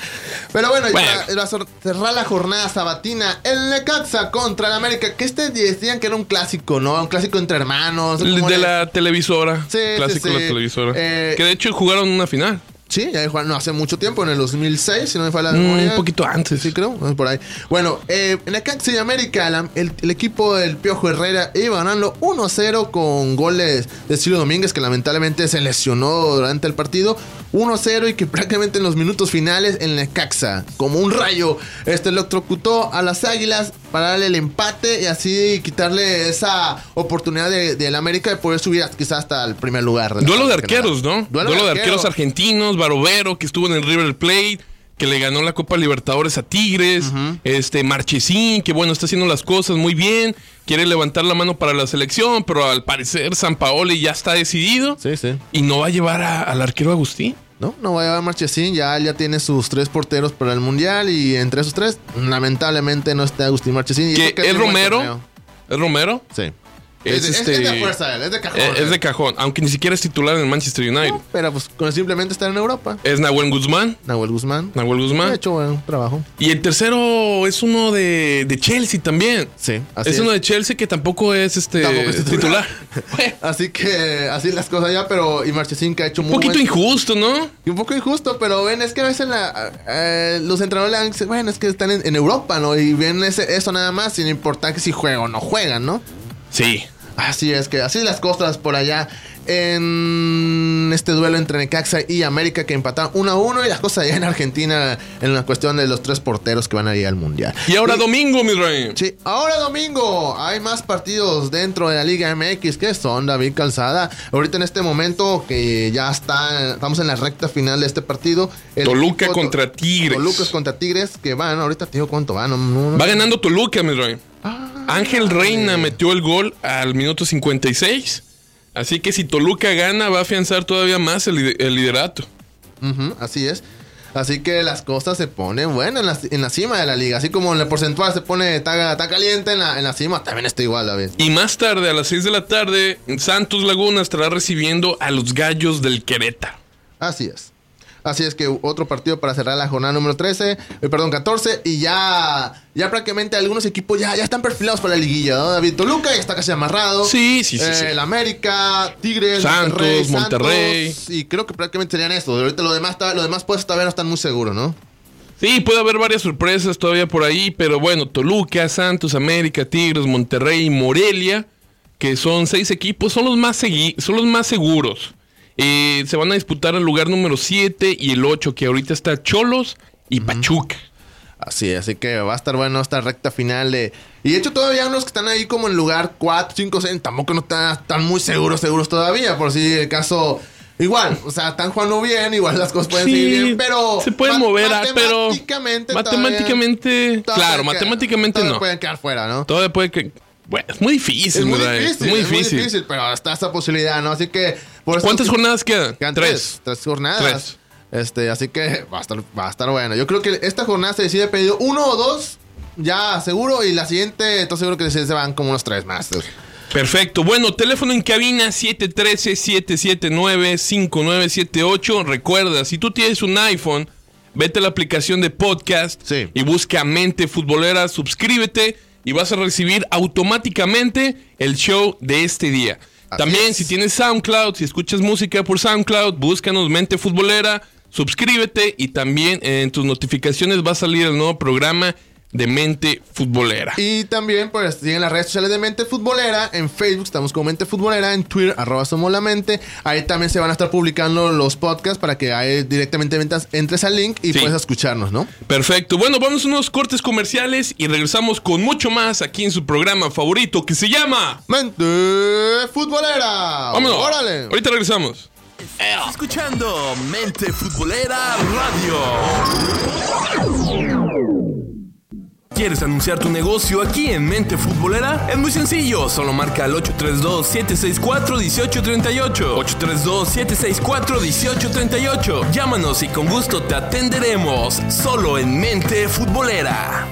Pero bueno, Bueno. ya para cerrar la jornada sabatina, el Necaxa contra el América, que este decían que era un clásico, ¿no? Un clásico entre hermanos. El ¿cómo de la televisora. Sí, clásico sí, de la televisora. Eh, que de hecho jugaron una final. Sí, ya jugaron no, hace mucho tiempo, en el 2006, si no me falla la Mm, memoria. un poquito antes. Sí, creo, por ahí. Bueno, eh, en Necaxa y América, la- el, el equipo del Piojo Herrera iba ganando 1-0 con goles de Ciro Domínguez, que lamentablemente se lesionó durante el partido. 1-0 y que prácticamente en los minutos finales el Necaxa, como un rayo, este electrocutó a las Águilas para darle el empate y así quitarle esa oportunidad de- del América de poder subir quizás hasta el primer lugar. la Duelo de arqueros, ¿no? Duelo, Duelo, de arquero. arqueros argentinos, Barovero, que estuvo en el River Plate, que le ganó la Copa Libertadores a Tigres, este Marchesín, que bueno, está haciendo las cosas muy bien, quiere levantar la mano para la selección, pero al parecer San Paoli ya está decidido Sí, sí. y no va a llevar a- al arquero Agustín. No, no va a llevar Marchesín, ya, ya tiene sus tres porteros para el Mundial y entre esos tres, lamentablemente no está Agustín Marchesín. y Que es Romero, es Romero, Sí. Es, Es, es- este- es de fuerza él, es de cajón. es él. de cajón, aunque ni siquiera es titular en el Manchester United. No, pero pues con simplemente estar en Europa. Es Nahuel Guzmán, Nahuel Guzmán. Nahuel Ha Guzmán. hecho buen trabajo. Y el tercero es uno de, de Chelsea también. Sí, así es, uno de Chelsea que tampoco es este Tampoco titular. titular. *laughs* Así que así las cosas ya, pero y Marchesín que ha hecho Un muy poquito buen- injusto, ¿no? Y un poco injusto, pero ven, es que a veces la- eh, los entrenadores le dan- dicen, bueno, es que están en, en Europa, ¿no? Y ven ese, eso nada más, sin importar que si juegan o no juegan, ¿no? Sí. Así es que así las cosas por allá en este duelo entre Necaxa y América que empataron 1 a 1 y las cosas allá en Argentina en la cuestión de los tres porteros que van a ir al mundial. Y ahora domingo, mi rey. Sí, ahora domingo hay más partidos dentro de la Liga MX que son David Calzada. Ahorita en este momento que ya está, estamos en la recta final de este partido. el Toluca equipo- contra Tigres. Toluca contra Tigres que van, ahorita te digo cuánto van. no- no- no- Va ganando Toluca, mi rey. Ah, Ángel Reina metió el gol al minuto 56. Así que si Toluca gana, va a afianzar todavía más el, lider- el liderato. Así es. Así que las cosas se ponen buenas en la, en la cima de la liga. Así como en el porcentual se pone, está, está caliente en la, en la cima, también está igual, David. Y más tarde, a las 6 de la tarde, Santos Laguna estará recibiendo a los gallos del Querétaro. Así es. Así es que otro partido para cerrar la jornada número 13, eh, perdón, 14. Y ya, ya prácticamente algunos equipos ya, ya están perfilados para la liguilla, ¿no? David Toluca ya está casi amarrado. Sí, sí, sí, Eh, sí. El América, Tigres, Santos, Monterrey. Y creo que prácticamente serían estos. Ahorita lo demás, está- lo demás pues todavía no están muy seguros, ¿no? Sí, puede haber varias sorpresas todavía por ahí, pero bueno, Toluca, Santos, América, Tigres, Monterrey y Morelia, que son seis equipos, son los más, son los más seguros. Eh, se van a disputar el lugar número 7 y el 8, que ahorita está Cholos y Pachuca. Así, así que va a estar bueno esta recta final de... Y de hecho todavía unos que están ahí como en lugar 4, 5, 6, tampoco no están, están muy seguros, seguros todavía, por si el caso... Igual, o sea, están jugando bien, igual las cosas pueden Sí, seguir bien, pero... se puede ma- mover, pero Matemáticamente... matemáticamente, todavía- claro, todavía matemáticamente todavía no. pueden quedar fuera, ¿no? Todavía puede que... Bueno, es muy difícil, Es muy difícil, es muy difícil. pero está esa posibilidad, ¿no? Así que... Por eso ¿Cuántas que- jornadas quedan? Quedan Tres. tres. Tres jornadas. Tres. Este, así que va a estar, va a estar bueno. Yo creo que esta jornada se decide pedido uno o dos, ya seguro, y la siguiente, estoy seguro que se, se van como unos tres más. Perfecto. Bueno, teléfono en cabina 713-779-5978. Recuerda, si tú tienes un iPhone, vete a la aplicación de podcast Sí. y busca Mente Futbolera, suscríbete y vas a recibir automáticamente el show de este día. También si tienes SoundCloud, si escuchas música por SoundCloud, búscanos Mente Futbolera, suscríbete y también en tus notificaciones va a salir el nuevo programa de Mente Futbolera. Y también, pues, siguen las redes sociales de Mente Futbolera. En Facebook estamos como Mente Futbolera. En Twitter, arroba Somos la Mente. Ahí también se van a estar publicando los podcasts para que ahí directamente ventas, entres al link y Sí. puedas escucharnos, ¿no? Perfecto. Bueno, vamos a unos cortes comerciales y regresamos con mucho más aquí en su programa favorito que se llama... Mente Futbolera. Vámonos. Órale. Ahorita regresamos. Estás escuchando Mente Futbolera Radio. ¿Quieres anunciar tu negocio aquí en Mente Futbolera? Es muy sencillo, solo marca al 832-764-1838. 832-764-1838. Llámanos y con gusto te atenderemos, solo en Mente Futbolera.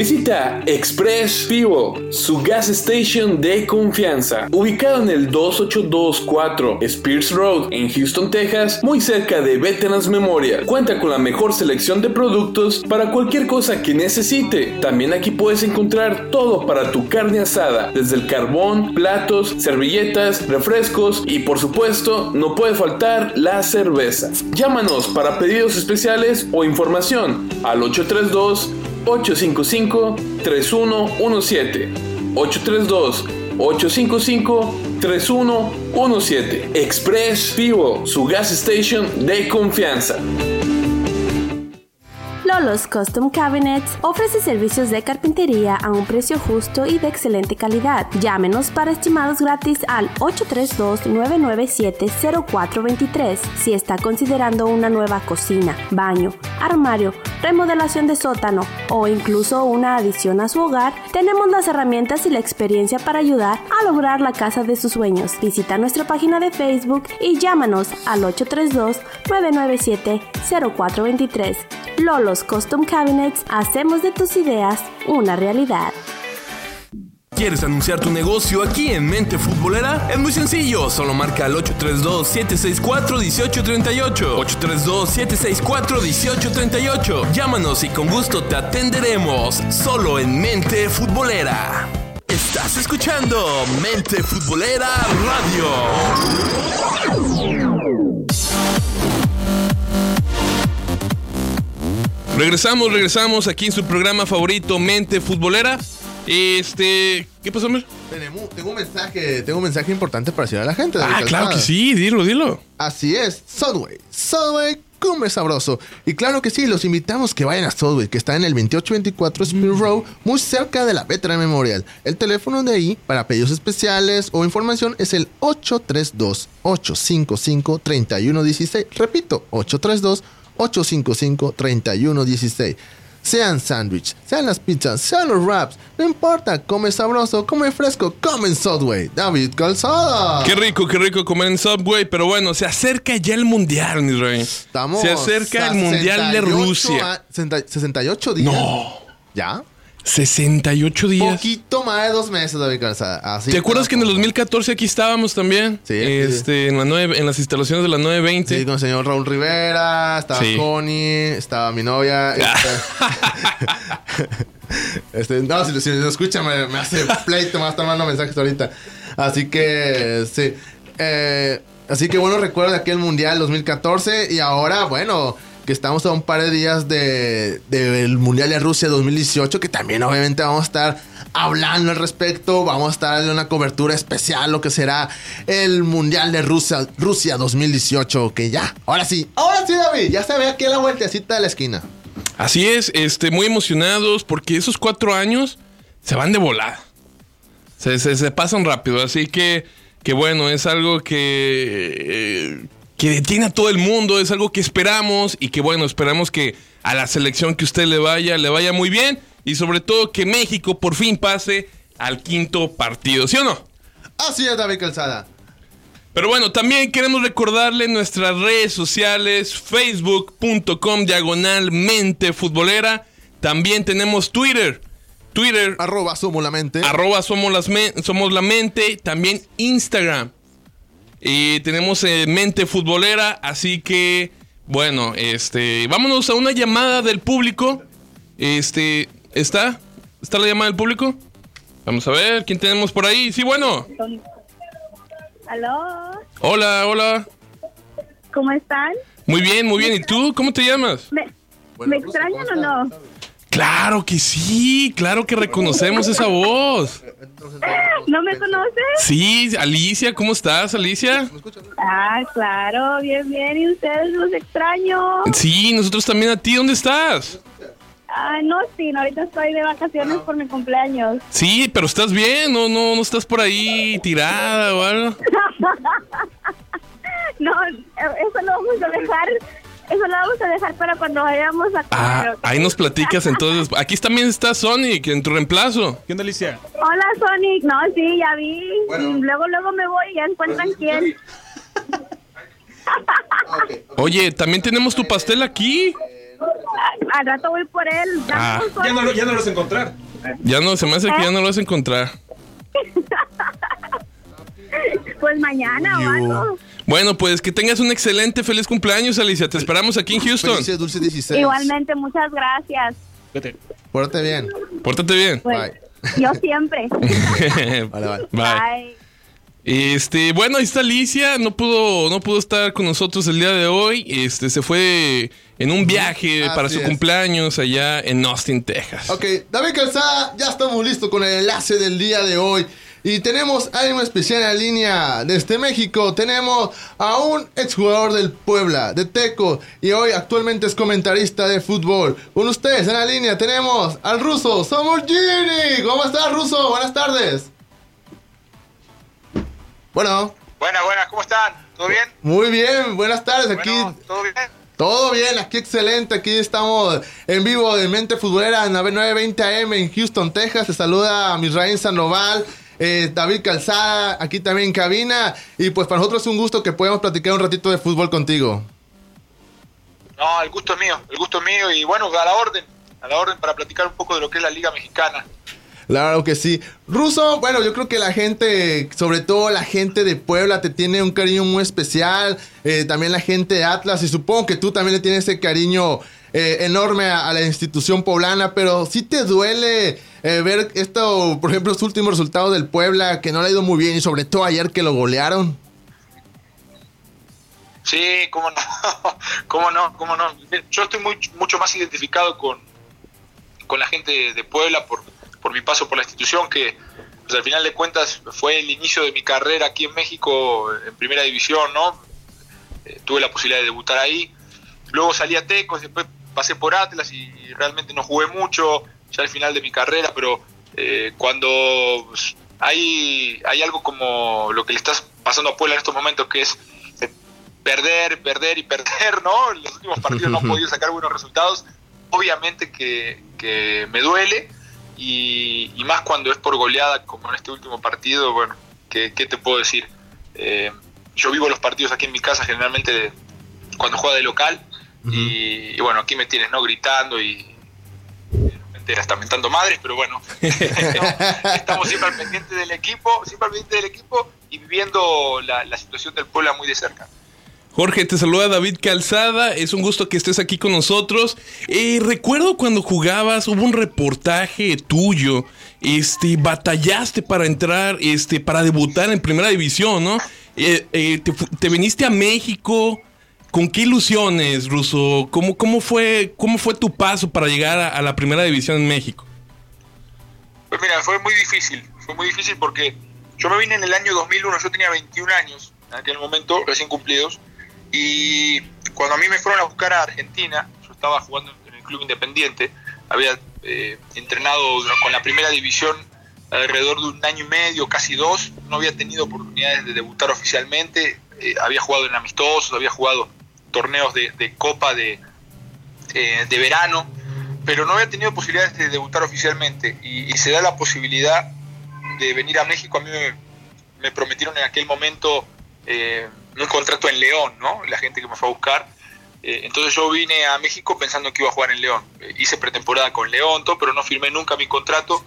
Visita Express Vivo, su gas station de confianza, ubicado en el 2824 Spears Road en Houston, Texas, muy cerca de Veterans Memorial. Cuenta con la mejor selección de productos para cualquier cosa que necesite. También aquí puedes encontrar todo para tu carne asada, desde el carbón, platos, servilletas, refrescos y por supuesto no puede faltar la cerveza. Llámanos para pedidos especiales o información al 832 855-3117. 832-855-3117. Express Vivo, su gas station de confianza. Lolos Custom Cabinets ofrece servicios de carpintería a un precio justo y de excelente calidad. Llámenos para estimados gratis al 832-997-0423 si está considerando una nueva cocina, baño, armario, remodelación de sótano o incluso una adición a su hogar. Tenemos las herramientas y la experiencia para ayudar a lograr la casa de sus sueños. Visita nuestra página de Facebook y llámanos al 832-997-0423. Lolos Custom Cabinets, hacemos de tus ideas una realidad. ¿Quieres anunciar tu negocio aquí en Mente Futbolera? Es muy sencillo, solo marca al 832-764-1838. 832-764-1838. Llámanos y con gusto te atenderemos, solo en Mente Futbolera. Estás escuchando Mente Futbolera Radio. Regresamos, regresamos aquí en su programa favorito Mente Futbolera. Este, ¿qué pasó, hombre? Tenemos, tengo un mensaje, tengo un mensaje importante para decir a la gente. Ah, claro Calzada. que sí, dilo, dilo. Así es, Subway. Subway come sabroso. Y claro que sí, los invitamos que vayan a Subway, que está en el 2824 Spring Road, muy cerca de la Veteran Memorial. El teléfono de ahí para pedidos especiales o información es el 832-855-3116. Repito, 832-855-3116. Sean sándwich, sean las pizzas, sean los wraps, no importa, come sabroso, come fresco, come en Subway. David Calzada. Qué rico, qué rico comer en Subway, pero bueno, se acerca ya el mundial, mi rey. Estamos se acerca el mundial de 68 Rusia. a- 60 68 días. No. ¿Ya? 68 días. Poquito más de dos meses, David Calzada. Así ¿Te acuerdas que en el estamos. 2014 aquí estábamos también? Sí. Este, en, la nueve- en las instalaciones de la 920. Sí, con el señor Raúl Rivera, estaba Sí. Connie, estaba mi novia. este, *laughs* este, no, si, si escucha, me, me hace pleito, me va a estar mandando mensajes ahorita. Así que, sí. Eh, así que bueno, recuerdo de aquel Mundial 2014 y ahora, bueno, que estamos a un par de días de- del Mundial de Rusia 2018, que también obviamente vamos a estar hablando al respecto, vamos a estar en una cobertura especial, lo que será el Mundial de Rusia, Rusia 2018, que ya, ahora sí, ahora sí David, ya se ve aquí la vueltecita de la esquina. Así es, este, muy emocionados porque esos cuatro años se van de volada. Se, se- se pasan rápido, así que, que bueno, es algo que, eh, que detiene a todo el mundo, es algo que esperamos y que bueno, esperamos que a la selección que usted le vaya, le vaya muy bien y sobre todo que México por fin pase al quinto partido, ¿sí o no? Así es David Calzada. Pero bueno, también queremos recordarle nuestras redes sociales, facebook.com diagonalmente futbolera. También tenemos Twitter, Twitter, Arroba somos la mente. arroba somos, las somos la mente, también Instagram. Y tenemos eh, mente futbolera, así que, bueno, este, vámonos a una llamada del público. Este, ¿está? ¿Está la llamada del público? Vamos a ver, ¿quién tenemos por ahí? Sí, bueno. ¿Aló? Hola, hola. ¿Cómo están? Muy bien, muy bien. ¿Y tú? ¿Cómo te llamas? ¿Me, ¿me extrañan o no? Claro que sí, claro que reconocemos esa voz. ¿No me conoces? Sí, Alicia, ¿cómo estás, Alicia? Ah, claro, bien, bien. ¿Y ustedes los extraño? Sí, nosotros también a ti. ¿Dónde estás? Ah, no, sí, ahorita estoy de vacaciones por mi cumpleaños. Sí, pero estás bien, no, no, no estás por ahí tirada o algo. *laughs* no, eso lo vamos a dejar, eso lo vamos a dejar para cuando vayamos a Ah, comer. ¿ok? ahí nos platicas entonces. Aquí también está Sonic en tu reemplazo. ¿Qué onda, Alicia? Hola, Sonic. No, sí, ya vi. Y luego, luego me voy y ya encuentran quién. *laughs* Oye, también tenemos tu pastel aquí. Al rato voy por él. Ah. Ya no, ya no lo vas a encontrar. Ya no, se me hace que ya no lo vas a encontrar. *laughs* Pues mañana o algo. Bueno, pues que tengas un excelente feliz cumpleaños, Alicia. Te esperamos aquí en Houston. Felices Dulce 16. Igualmente, muchas gracias. Vete. Pórtate bien. Pórtate bien. Pues, yo siempre. *laughs* Vale, vale. Bye. Este, bueno, ahí está Alicia, no pudo, no pudo estar con nosotros el día de hoy. Este, se fue en un viaje Así para su es. cumpleaños allá en Austin, Texas. Ok, David Calzada, ya estamos listos con el enlace del día de hoy. Y tenemos algo especial en la línea desde México. Tenemos a un exjugador del Puebla, de Teco, y hoy actualmente es comentarista de fútbol. Con ustedes en la línea tenemos al ruso, somos Gini. ¿Cómo estás, ruso? Buenas tardes. Bueno, Buenas, buenas, ¿cómo están? ¿Todo bien? muy bien, buenas tardes. Aquí Bueno, ¿todo bien? Todo bien, aquí excelente. Aquí estamos en vivo de Mente Futbolera en la 920 AM en Houston, Texas. Se saluda a Misraín Sandoval, eh, David Calzada, aquí también en cabina. Y pues para nosotros es un gusto que podamos platicar un ratito de fútbol contigo. No, el gusto es mío, el gusto es mío y bueno, a la orden, a la orden para platicar un poco de lo que es la Liga Mexicana. Claro que sí. Ruso, bueno, yo creo que la gente, sobre todo la gente de Puebla, te tiene un cariño muy especial. eh, también la gente de Atlas, y supongo que tú también le tienes ese cariño eh, enorme a, la institución poblana, pero sí te duele eh, ver esto, por ejemplo, los últimos resultados del Puebla, que no le ha ido muy bien, y sobre todo ayer que lo golearon. Sí, cómo no, *laughs* cómo no, cómo no. Yo estoy mucho más identificado con, con la gente de Puebla por, por mi paso por la institución, que pues, al final de cuentas fue el inicio de mi carrera aquí en México en primera división, ¿no? Eh, tuve la posibilidad de debutar ahí. Luego salí a Tecos, después pasé por Atlas y, realmente no jugué mucho ya al final de mi carrera, pero eh, cuando hay, hay algo como lo que le estás pasando a Puebla en estos momentos, que es eh, perder, perder y perder, ¿no? En los últimos partidos no han *laughs* podido sacar buenos resultados. Obviamente que, que me duele y, y más cuando es por goleada como en este último partido, bueno, ¿qué, qué te puedo decir? Eh, yo vivo los partidos aquí en mi casa generalmente cuando juega de local y, y bueno, aquí me tienes, ¿no? Gritando y realmente hasta mentando madres, pero bueno, no, *laughs* estamos siempre al pendiente del equipo, siempre al pendiente del equipo y viviendo la, la situación del Puebla muy de cerca. Jorge, te saluda David Calzada. Es un gusto que estés aquí con nosotros. Eh, recuerdo cuando jugabas, hubo un reportaje tuyo. Este, batallaste para entrar, este, para debutar en primera división, ¿no? Eh, eh, te, te viniste a México. ¿Con qué ilusiones, Ruso? ¿Cómo, cómo, fue, ¿Cómo fue tu paso para llegar a, la primera división en México? Pues mira, fue muy difícil, fue muy difícil porque yo me vine en el año 2001, yo tenía 21 años en aquel momento, recién cumplidos, y cuando a mí me fueron a buscar a Argentina, yo estaba jugando en el club independiente, había eh, entrenado con la primera división alrededor de un año y medio, casi dos, no había tenido oportunidades de debutar oficialmente, eh, había jugado en amistosos, había jugado torneos de, copa de, eh, de verano, pero no había tenido posibilidades de debutar oficialmente y, se da la posibilidad de venir a México. A mí me, me prometieron en aquel momento eh, un contrato en León, ¿no? La gente que me fue a buscar. Eh, entonces yo vine a México pensando que iba a jugar en León. Hice pretemporada con León, todo, pero no firmé nunca mi contrato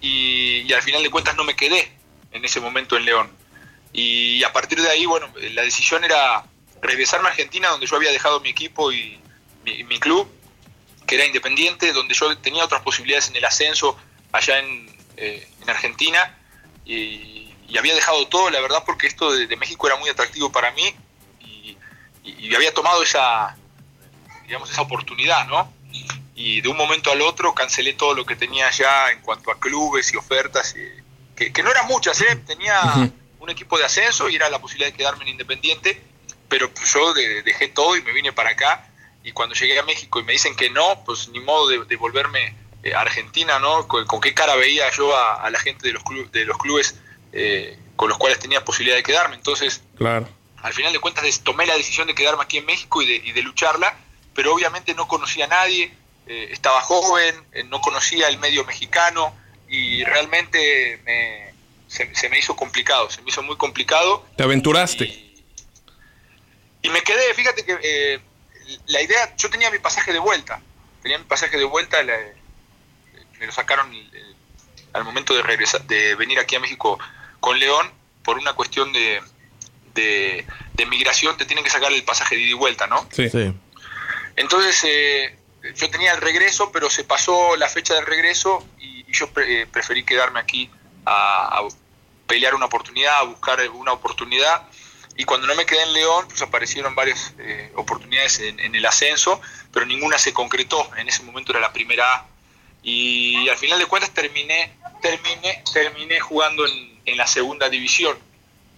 y, y al final de cuentas no me quedé en ese momento en León. Y a partir de ahí, bueno, la decisión era regresarme a Argentina, donde yo había dejado mi equipo y mi, mi club, que era independiente, donde yo tenía otras posibilidades en el ascenso allá en, eh, en Argentina y, y había dejado todo, la verdad, porque esto de, de México era muy atractivo para mí y, y- y había tomado esa, digamos, esa oportunidad, ¿no? Y de un momento al otro cancelé todo lo que tenía ya en cuanto a clubes y ofertas, eh, que, que no eran muchas, ¿eh? Tenía un equipo de ascenso y era la posibilidad de quedarme en Independiente, pero pues yo de- dejé todo y me vine para acá. Y cuando llegué a México y me dicen que no, pues ni modo de, de volverme eh, a Argentina, ¿no? Con, con qué cara veía yo a, a la gente de los, de los clubes eh, con los cuales tenía posibilidad de quedarme. Entonces, Claro. al final de cuentas tomé la decisión de quedarme aquí en México y de, y de lucharla, pero obviamente no conocía a nadie, eh, estaba joven, eh, no conocía el medio mexicano y realmente me- se, se me hizo complicado, se me hizo muy complicado Te aventuraste. y, y me quedé, fíjate que eh, la idea, yo tenía mi pasaje de vuelta, tenía mi pasaje de vuelta, la- me lo sacaron eh, al momento de regresar, de venir aquí a México con León por una cuestión de, de, de migración, te tienen que sacar el pasaje de ida y vuelta, ¿no? Sí. Sí. Entonces eh, yo tenía el regreso, pero se pasó la fecha del regreso y, y yo pre- eh, preferí quedarme aquí a, a pelear una oportunidad, a buscar una oportunidad. Y cuando no me quedé en León, pues aparecieron varias eh, oportunidades en, en el ascenso, pero ninguna se concretó. En ese momento era la primera A. Y al final de cuentas terminé, terminé, terminé jugando en, en la segunda división,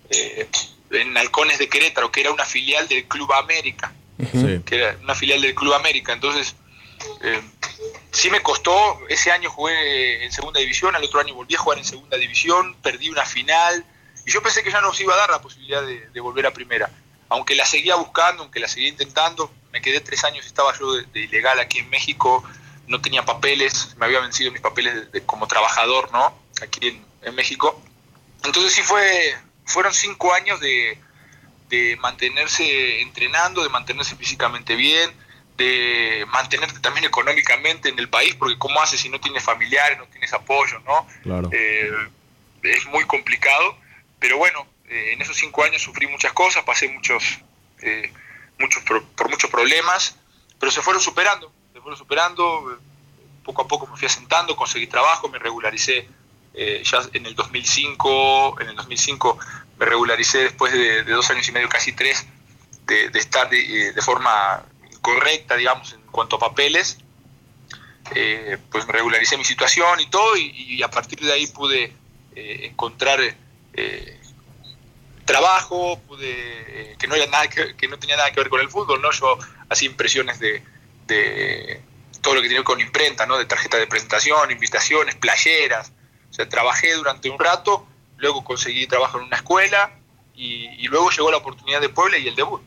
eh, en Halcones de Querétaro, que era una filial del Club América Sí. que era una filial del Club América. Entonces, eh, sí me costó. Ese año jugué en segunda división, al otro año volví a jugar en segunda división, perdí una final. Y yo pensé que ya nos iba a dar la posibilidad de, de volver a primera. Aunque la seguía buscando, aunque la seguía intentando, me quedé tres años, estaba yo de, de ilegal aquí en México, no tenía papeles, me había vencido mis papeles de- de- como trabajador, ¿no? Aquí en, en México. Entonces sí fue, fueron cinco años de, de mantenerse entrenando, de mantenerse físicamente bien, de mantenerte también económicamente en el país, porque cómo haces si no tienes familiares, no tienes apoyo, ¿no? Claro. Eh, es muy complicado, pero bueno, eh, en esos cinco años sufrí muchas cosas, pasé muchos, eh, muchos pro- por muchos problemas, pero se fueron superando, se fueron superando, eh, poco a poco me fui asentando, conseguí trabajo, me regularicé ya en el 2005, en el 2005 me regularicé después de, dos años y medio, casi tres, de, estar de, forma correcta, digamos, en cuanto a papeles, pues me regularicé mi situación y todo, y, y a partir de ahí pude encontrar eh, trabajo, pude, eh, que no era nada que, que no tenía nada que ver con el fútbol, ¿no? Yo hacía impresiones de, de todo lo que tiene que ver con imprenta, ¿no? De tarjeta de presentación, invitaciones, playeras. O sea, trabajé durante un rato, luego conseguí trabajo en una escuela y, y luego llegó la oportunidad de Puebla y el debut.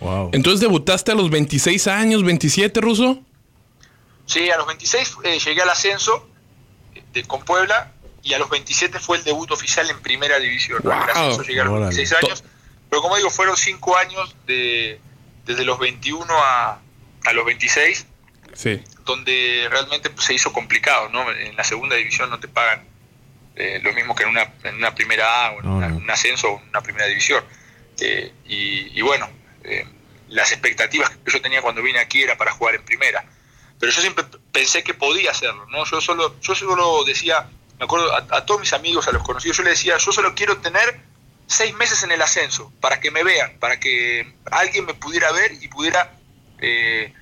Wow. Entonces debutaste a los 26 años, 27, Ruso. Sí, a los 26 eh, llegué al ascenso de, con Puebla y a los 27 fue el debut oficial en primera división. ¿no? Wow. ascenso llegué a los Órale. 26 años, pero como digo, fueron 5 años de, desde los 21 a, a los 26 Sí. donde realmente pues, se hizo complicado, ¿no? En la segunda división no te pagan eh, lo mismo que en una, en una primera A o en No, una- no. un ascenso o en una primera división. Eh, y, y bueno, eh, las expectativas que yo tenía cuando vine aquí era para jugar en primera. Pero yo siempre pensé que podía hacerlo, ¿no? Yo solo, yo solo decía, me acuerdo a, a todos mis amigos, a los conocidos, yo les decía, yo solo quiero tener seis meses en el ascenso, para que me vean, para que alguien me pudiera ver y pudiera eh,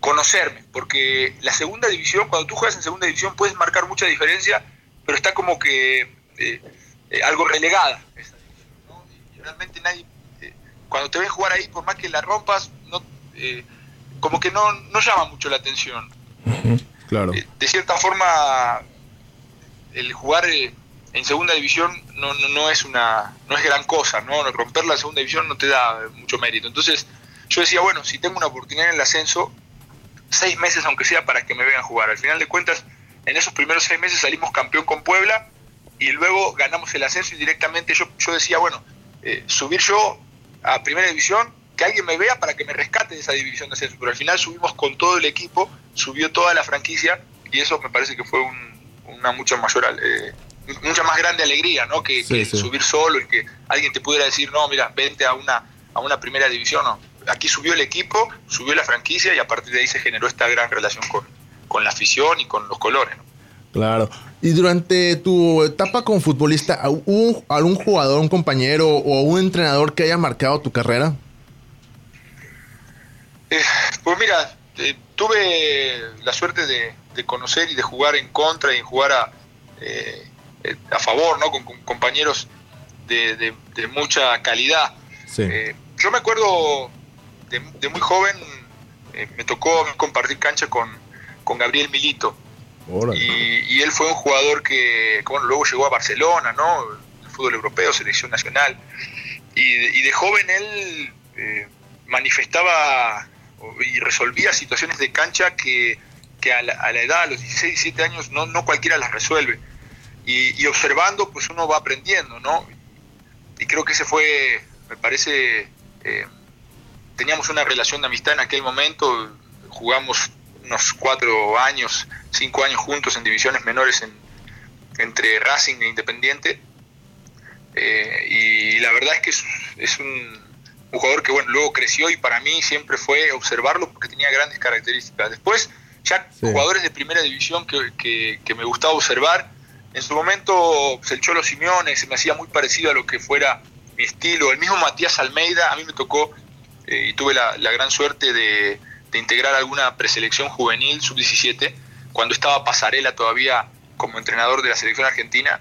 conocerme, porque la segunda división, cuando tú juegas en segunda división puedes marcar mucha diferencia, pero está como que eh, eh, algo relegada. esa división, ¿no? Y realmente nadie, eh, cuando te ven jugar ahí, por más que la rompas, no, eh, como que no, no llama mucho la atención. Claro. De cierta forma, el jugar eh, en segunda división no, no, es una no es gran cosa, ¿no? Romper la segunda división no te da eh, mucho mérito. Entonces, yo decía, bueno, si tengo una oportunidad en el ascenso, seis meses aunque sea para que me vean jugar. Al final de cuentas, en esos primeros seis meses salimos campeón con Puebla y luego ganamos el ascenso y directamente yo, yo decía, bueno, eh, subir yo a primera división, que alguien me vea para que me rescate de esa división de ascenso. Pero al final subimos con todo el equipo, subió toda la franquicia y eso me parece que fue un- una mucha mayor, eh, mucha más grande alegría, ¿no? Que, Sí, que sí. subir solo y que alguien te pudiera decir, no, mira, vente a una, a una primera división, no. Aquí subió el equipo, subió la franquicia y a partir de ahí se generó esta gran relación con, con la afición y con los colores. ¿no? Claro. Y durante tu etapa como futbolista, ¿hubo algún jugador, un compañero o un entrenador que haya marcado tu carrera? Eh, pues mira, eh, tuve la suerte de, conocer y de jugar en contra y jugar a, eh, a favor, ¿no? Con, compañeros de, mucha calidad. yo me acuerdo de, muy joven, me tocó compartir cancha con, con Gabriel Milito. Y, él fue un jugador que, bueno, luego llegó a Barcelona, ¿no? El fútbol europeo, selección nacional. Y, de joven él manifestaba y resolvía situaciones de cancha que, a, la, edad, a los 16, 17 años, no, no cualquiera las resuelve. Y, observando, pues uno va aprendiendo, ¿no? Y creo que ese fue, me parece, eh, teníamos una relación de amistad en aquel momento, jugamos unos cuatro años, cinco años juntos en divisiones menores entre Racing e Independiente. Eh, y la verdad es que es un, un jugador que bueno, luego creció y para mí siempre fue observarlo porque tenía grandes características. Después, ya jugadores de primera división que, que, me gustaba observar, en su momento pues, el Cholo Simeone se me hacía muy parecido a lo que fuera mi estilo. El mismo Matías Almeida, a mí me tocó eh, y tuve la, gran suerte de, de, integrar alguna preselección juvenil sub-17 cuando estaba Pasarela todavía como entrenador de la selección argentina.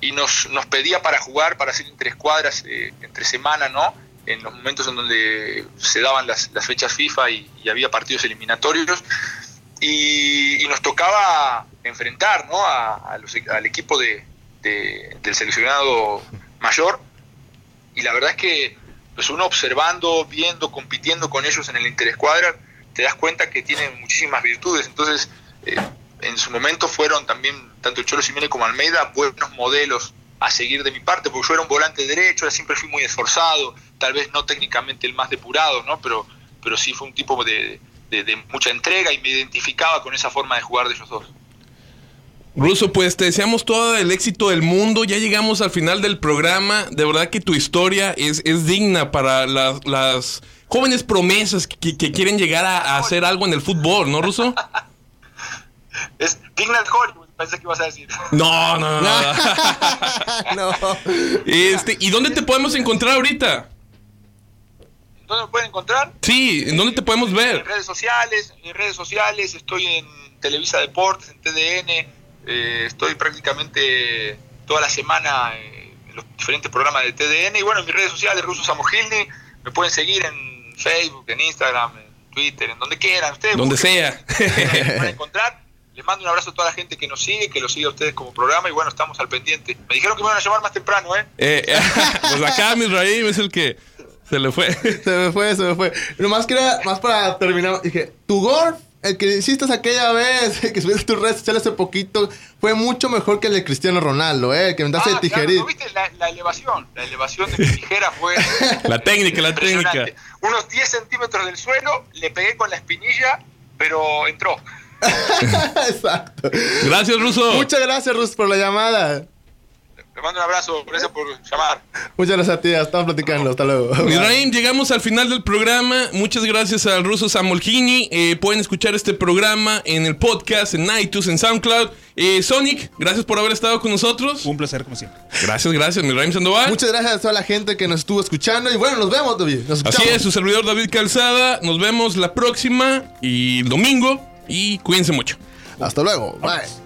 Y nos, nos pedía para jugar, para hacer entre escuadras, eh, entre semana, ¿no? en los momentos en donde se daban las, fechas FIFA y, había partidos eliminatorios. Y, nos tocaba enfrentar ¿no? al equipo de, del seleccionado mayor. Y la verdad es que pues uno observando, viendo, compitiendo con ellos en el interescuadra, te das cuenta que tienen muchísimas virtudes. Entonces, eh, en su momento fueron también, tanto Cholo Simeone como Almeida, buenos modelos a seguir de mi parte, porque yo era un volante derecho, siempre fui muy esforzado, tal vez no técnicamente el más depurado, ¿no? Pero, pero sí fue un tipo de, mucha entrega y me identificaba con esa forma de jugar de ellos dos. Ruso, pues te deseamos todo el éxito del mundo. Ya llegamos al final del programa. De verdad que tu historia es, es digna para las, jóvenes promesas que, quieren llegar a, hacer algo en el fútbol, ¿no, Ruso? *laughs* es digna de Hollywood, pensé que ibas a decir. No, no, no. no. *laughs* Este, ¿Y dónde te podemos encontrar ahorita? ¿Dónde me pueden encontrar? Sí, ¿en dónde te podemos ver? En redes sociales, en redes sociales, estoy en Televisa Deportes, en TDN, eh, estoy prácticamente toda la semana en los diferentes programas de TDN y bueno, en mis redes sociales, Ruso Samogilny, me pueden seguir en Facebook, en Instagram, en Twitter, en donde quieran, ustedes. Donde sea. Me pueden encontrar. Les mando un abrazo a toda la gente que nos sigue, que lo sigue a ustedes como programa y bueno, estamos al pendiente. Me dijeron que me iban a llamar más temprano, ¿eh? eh *laughs* pues acá Misraim es el que se le fue. *laughs* se me fue, se me fue. Nomás que era, más para terminar, dije, tu golf, el que hiciste aquella vez, *laughs* que subiste tus redes sociales hace poquito, fue mucho mejor que el de Cristiano Ronaldo, ¿eh? El que me ah, de tijerito. ¿no viste la, elevación? La elevación de mi tijera fue... *laughs* la técnica, la técnica. Unos 10 centímetros del suelo, le pegué con la espinilla, pero entró. Exacto. Gracias, Ruso. Muchas gracias, Ruso, por la llamada. Te mando un abrazo, gracias por llamar. Muchas gracias a ti, estamos platicando, hasta luego. Misraim, llegamos al final del programa. Muchas gracias al ruso Samolgini. Eh, pueden escuchar este programa en el podcast, en iTunes, en SoundCloud. Eh, Sonic, gracias por haber estado con nosotros. Un placer, como siempre. Gracias, gracias, Misraim Sandoval. Muchas gracias a toda la gente que nos estuvo escuchando. Y bueno, nos vemos, David. Así es, su servidor David Calzada. Nos vemos la próxima y domingo. Y cuídense mucho. Hasta luego. Bye.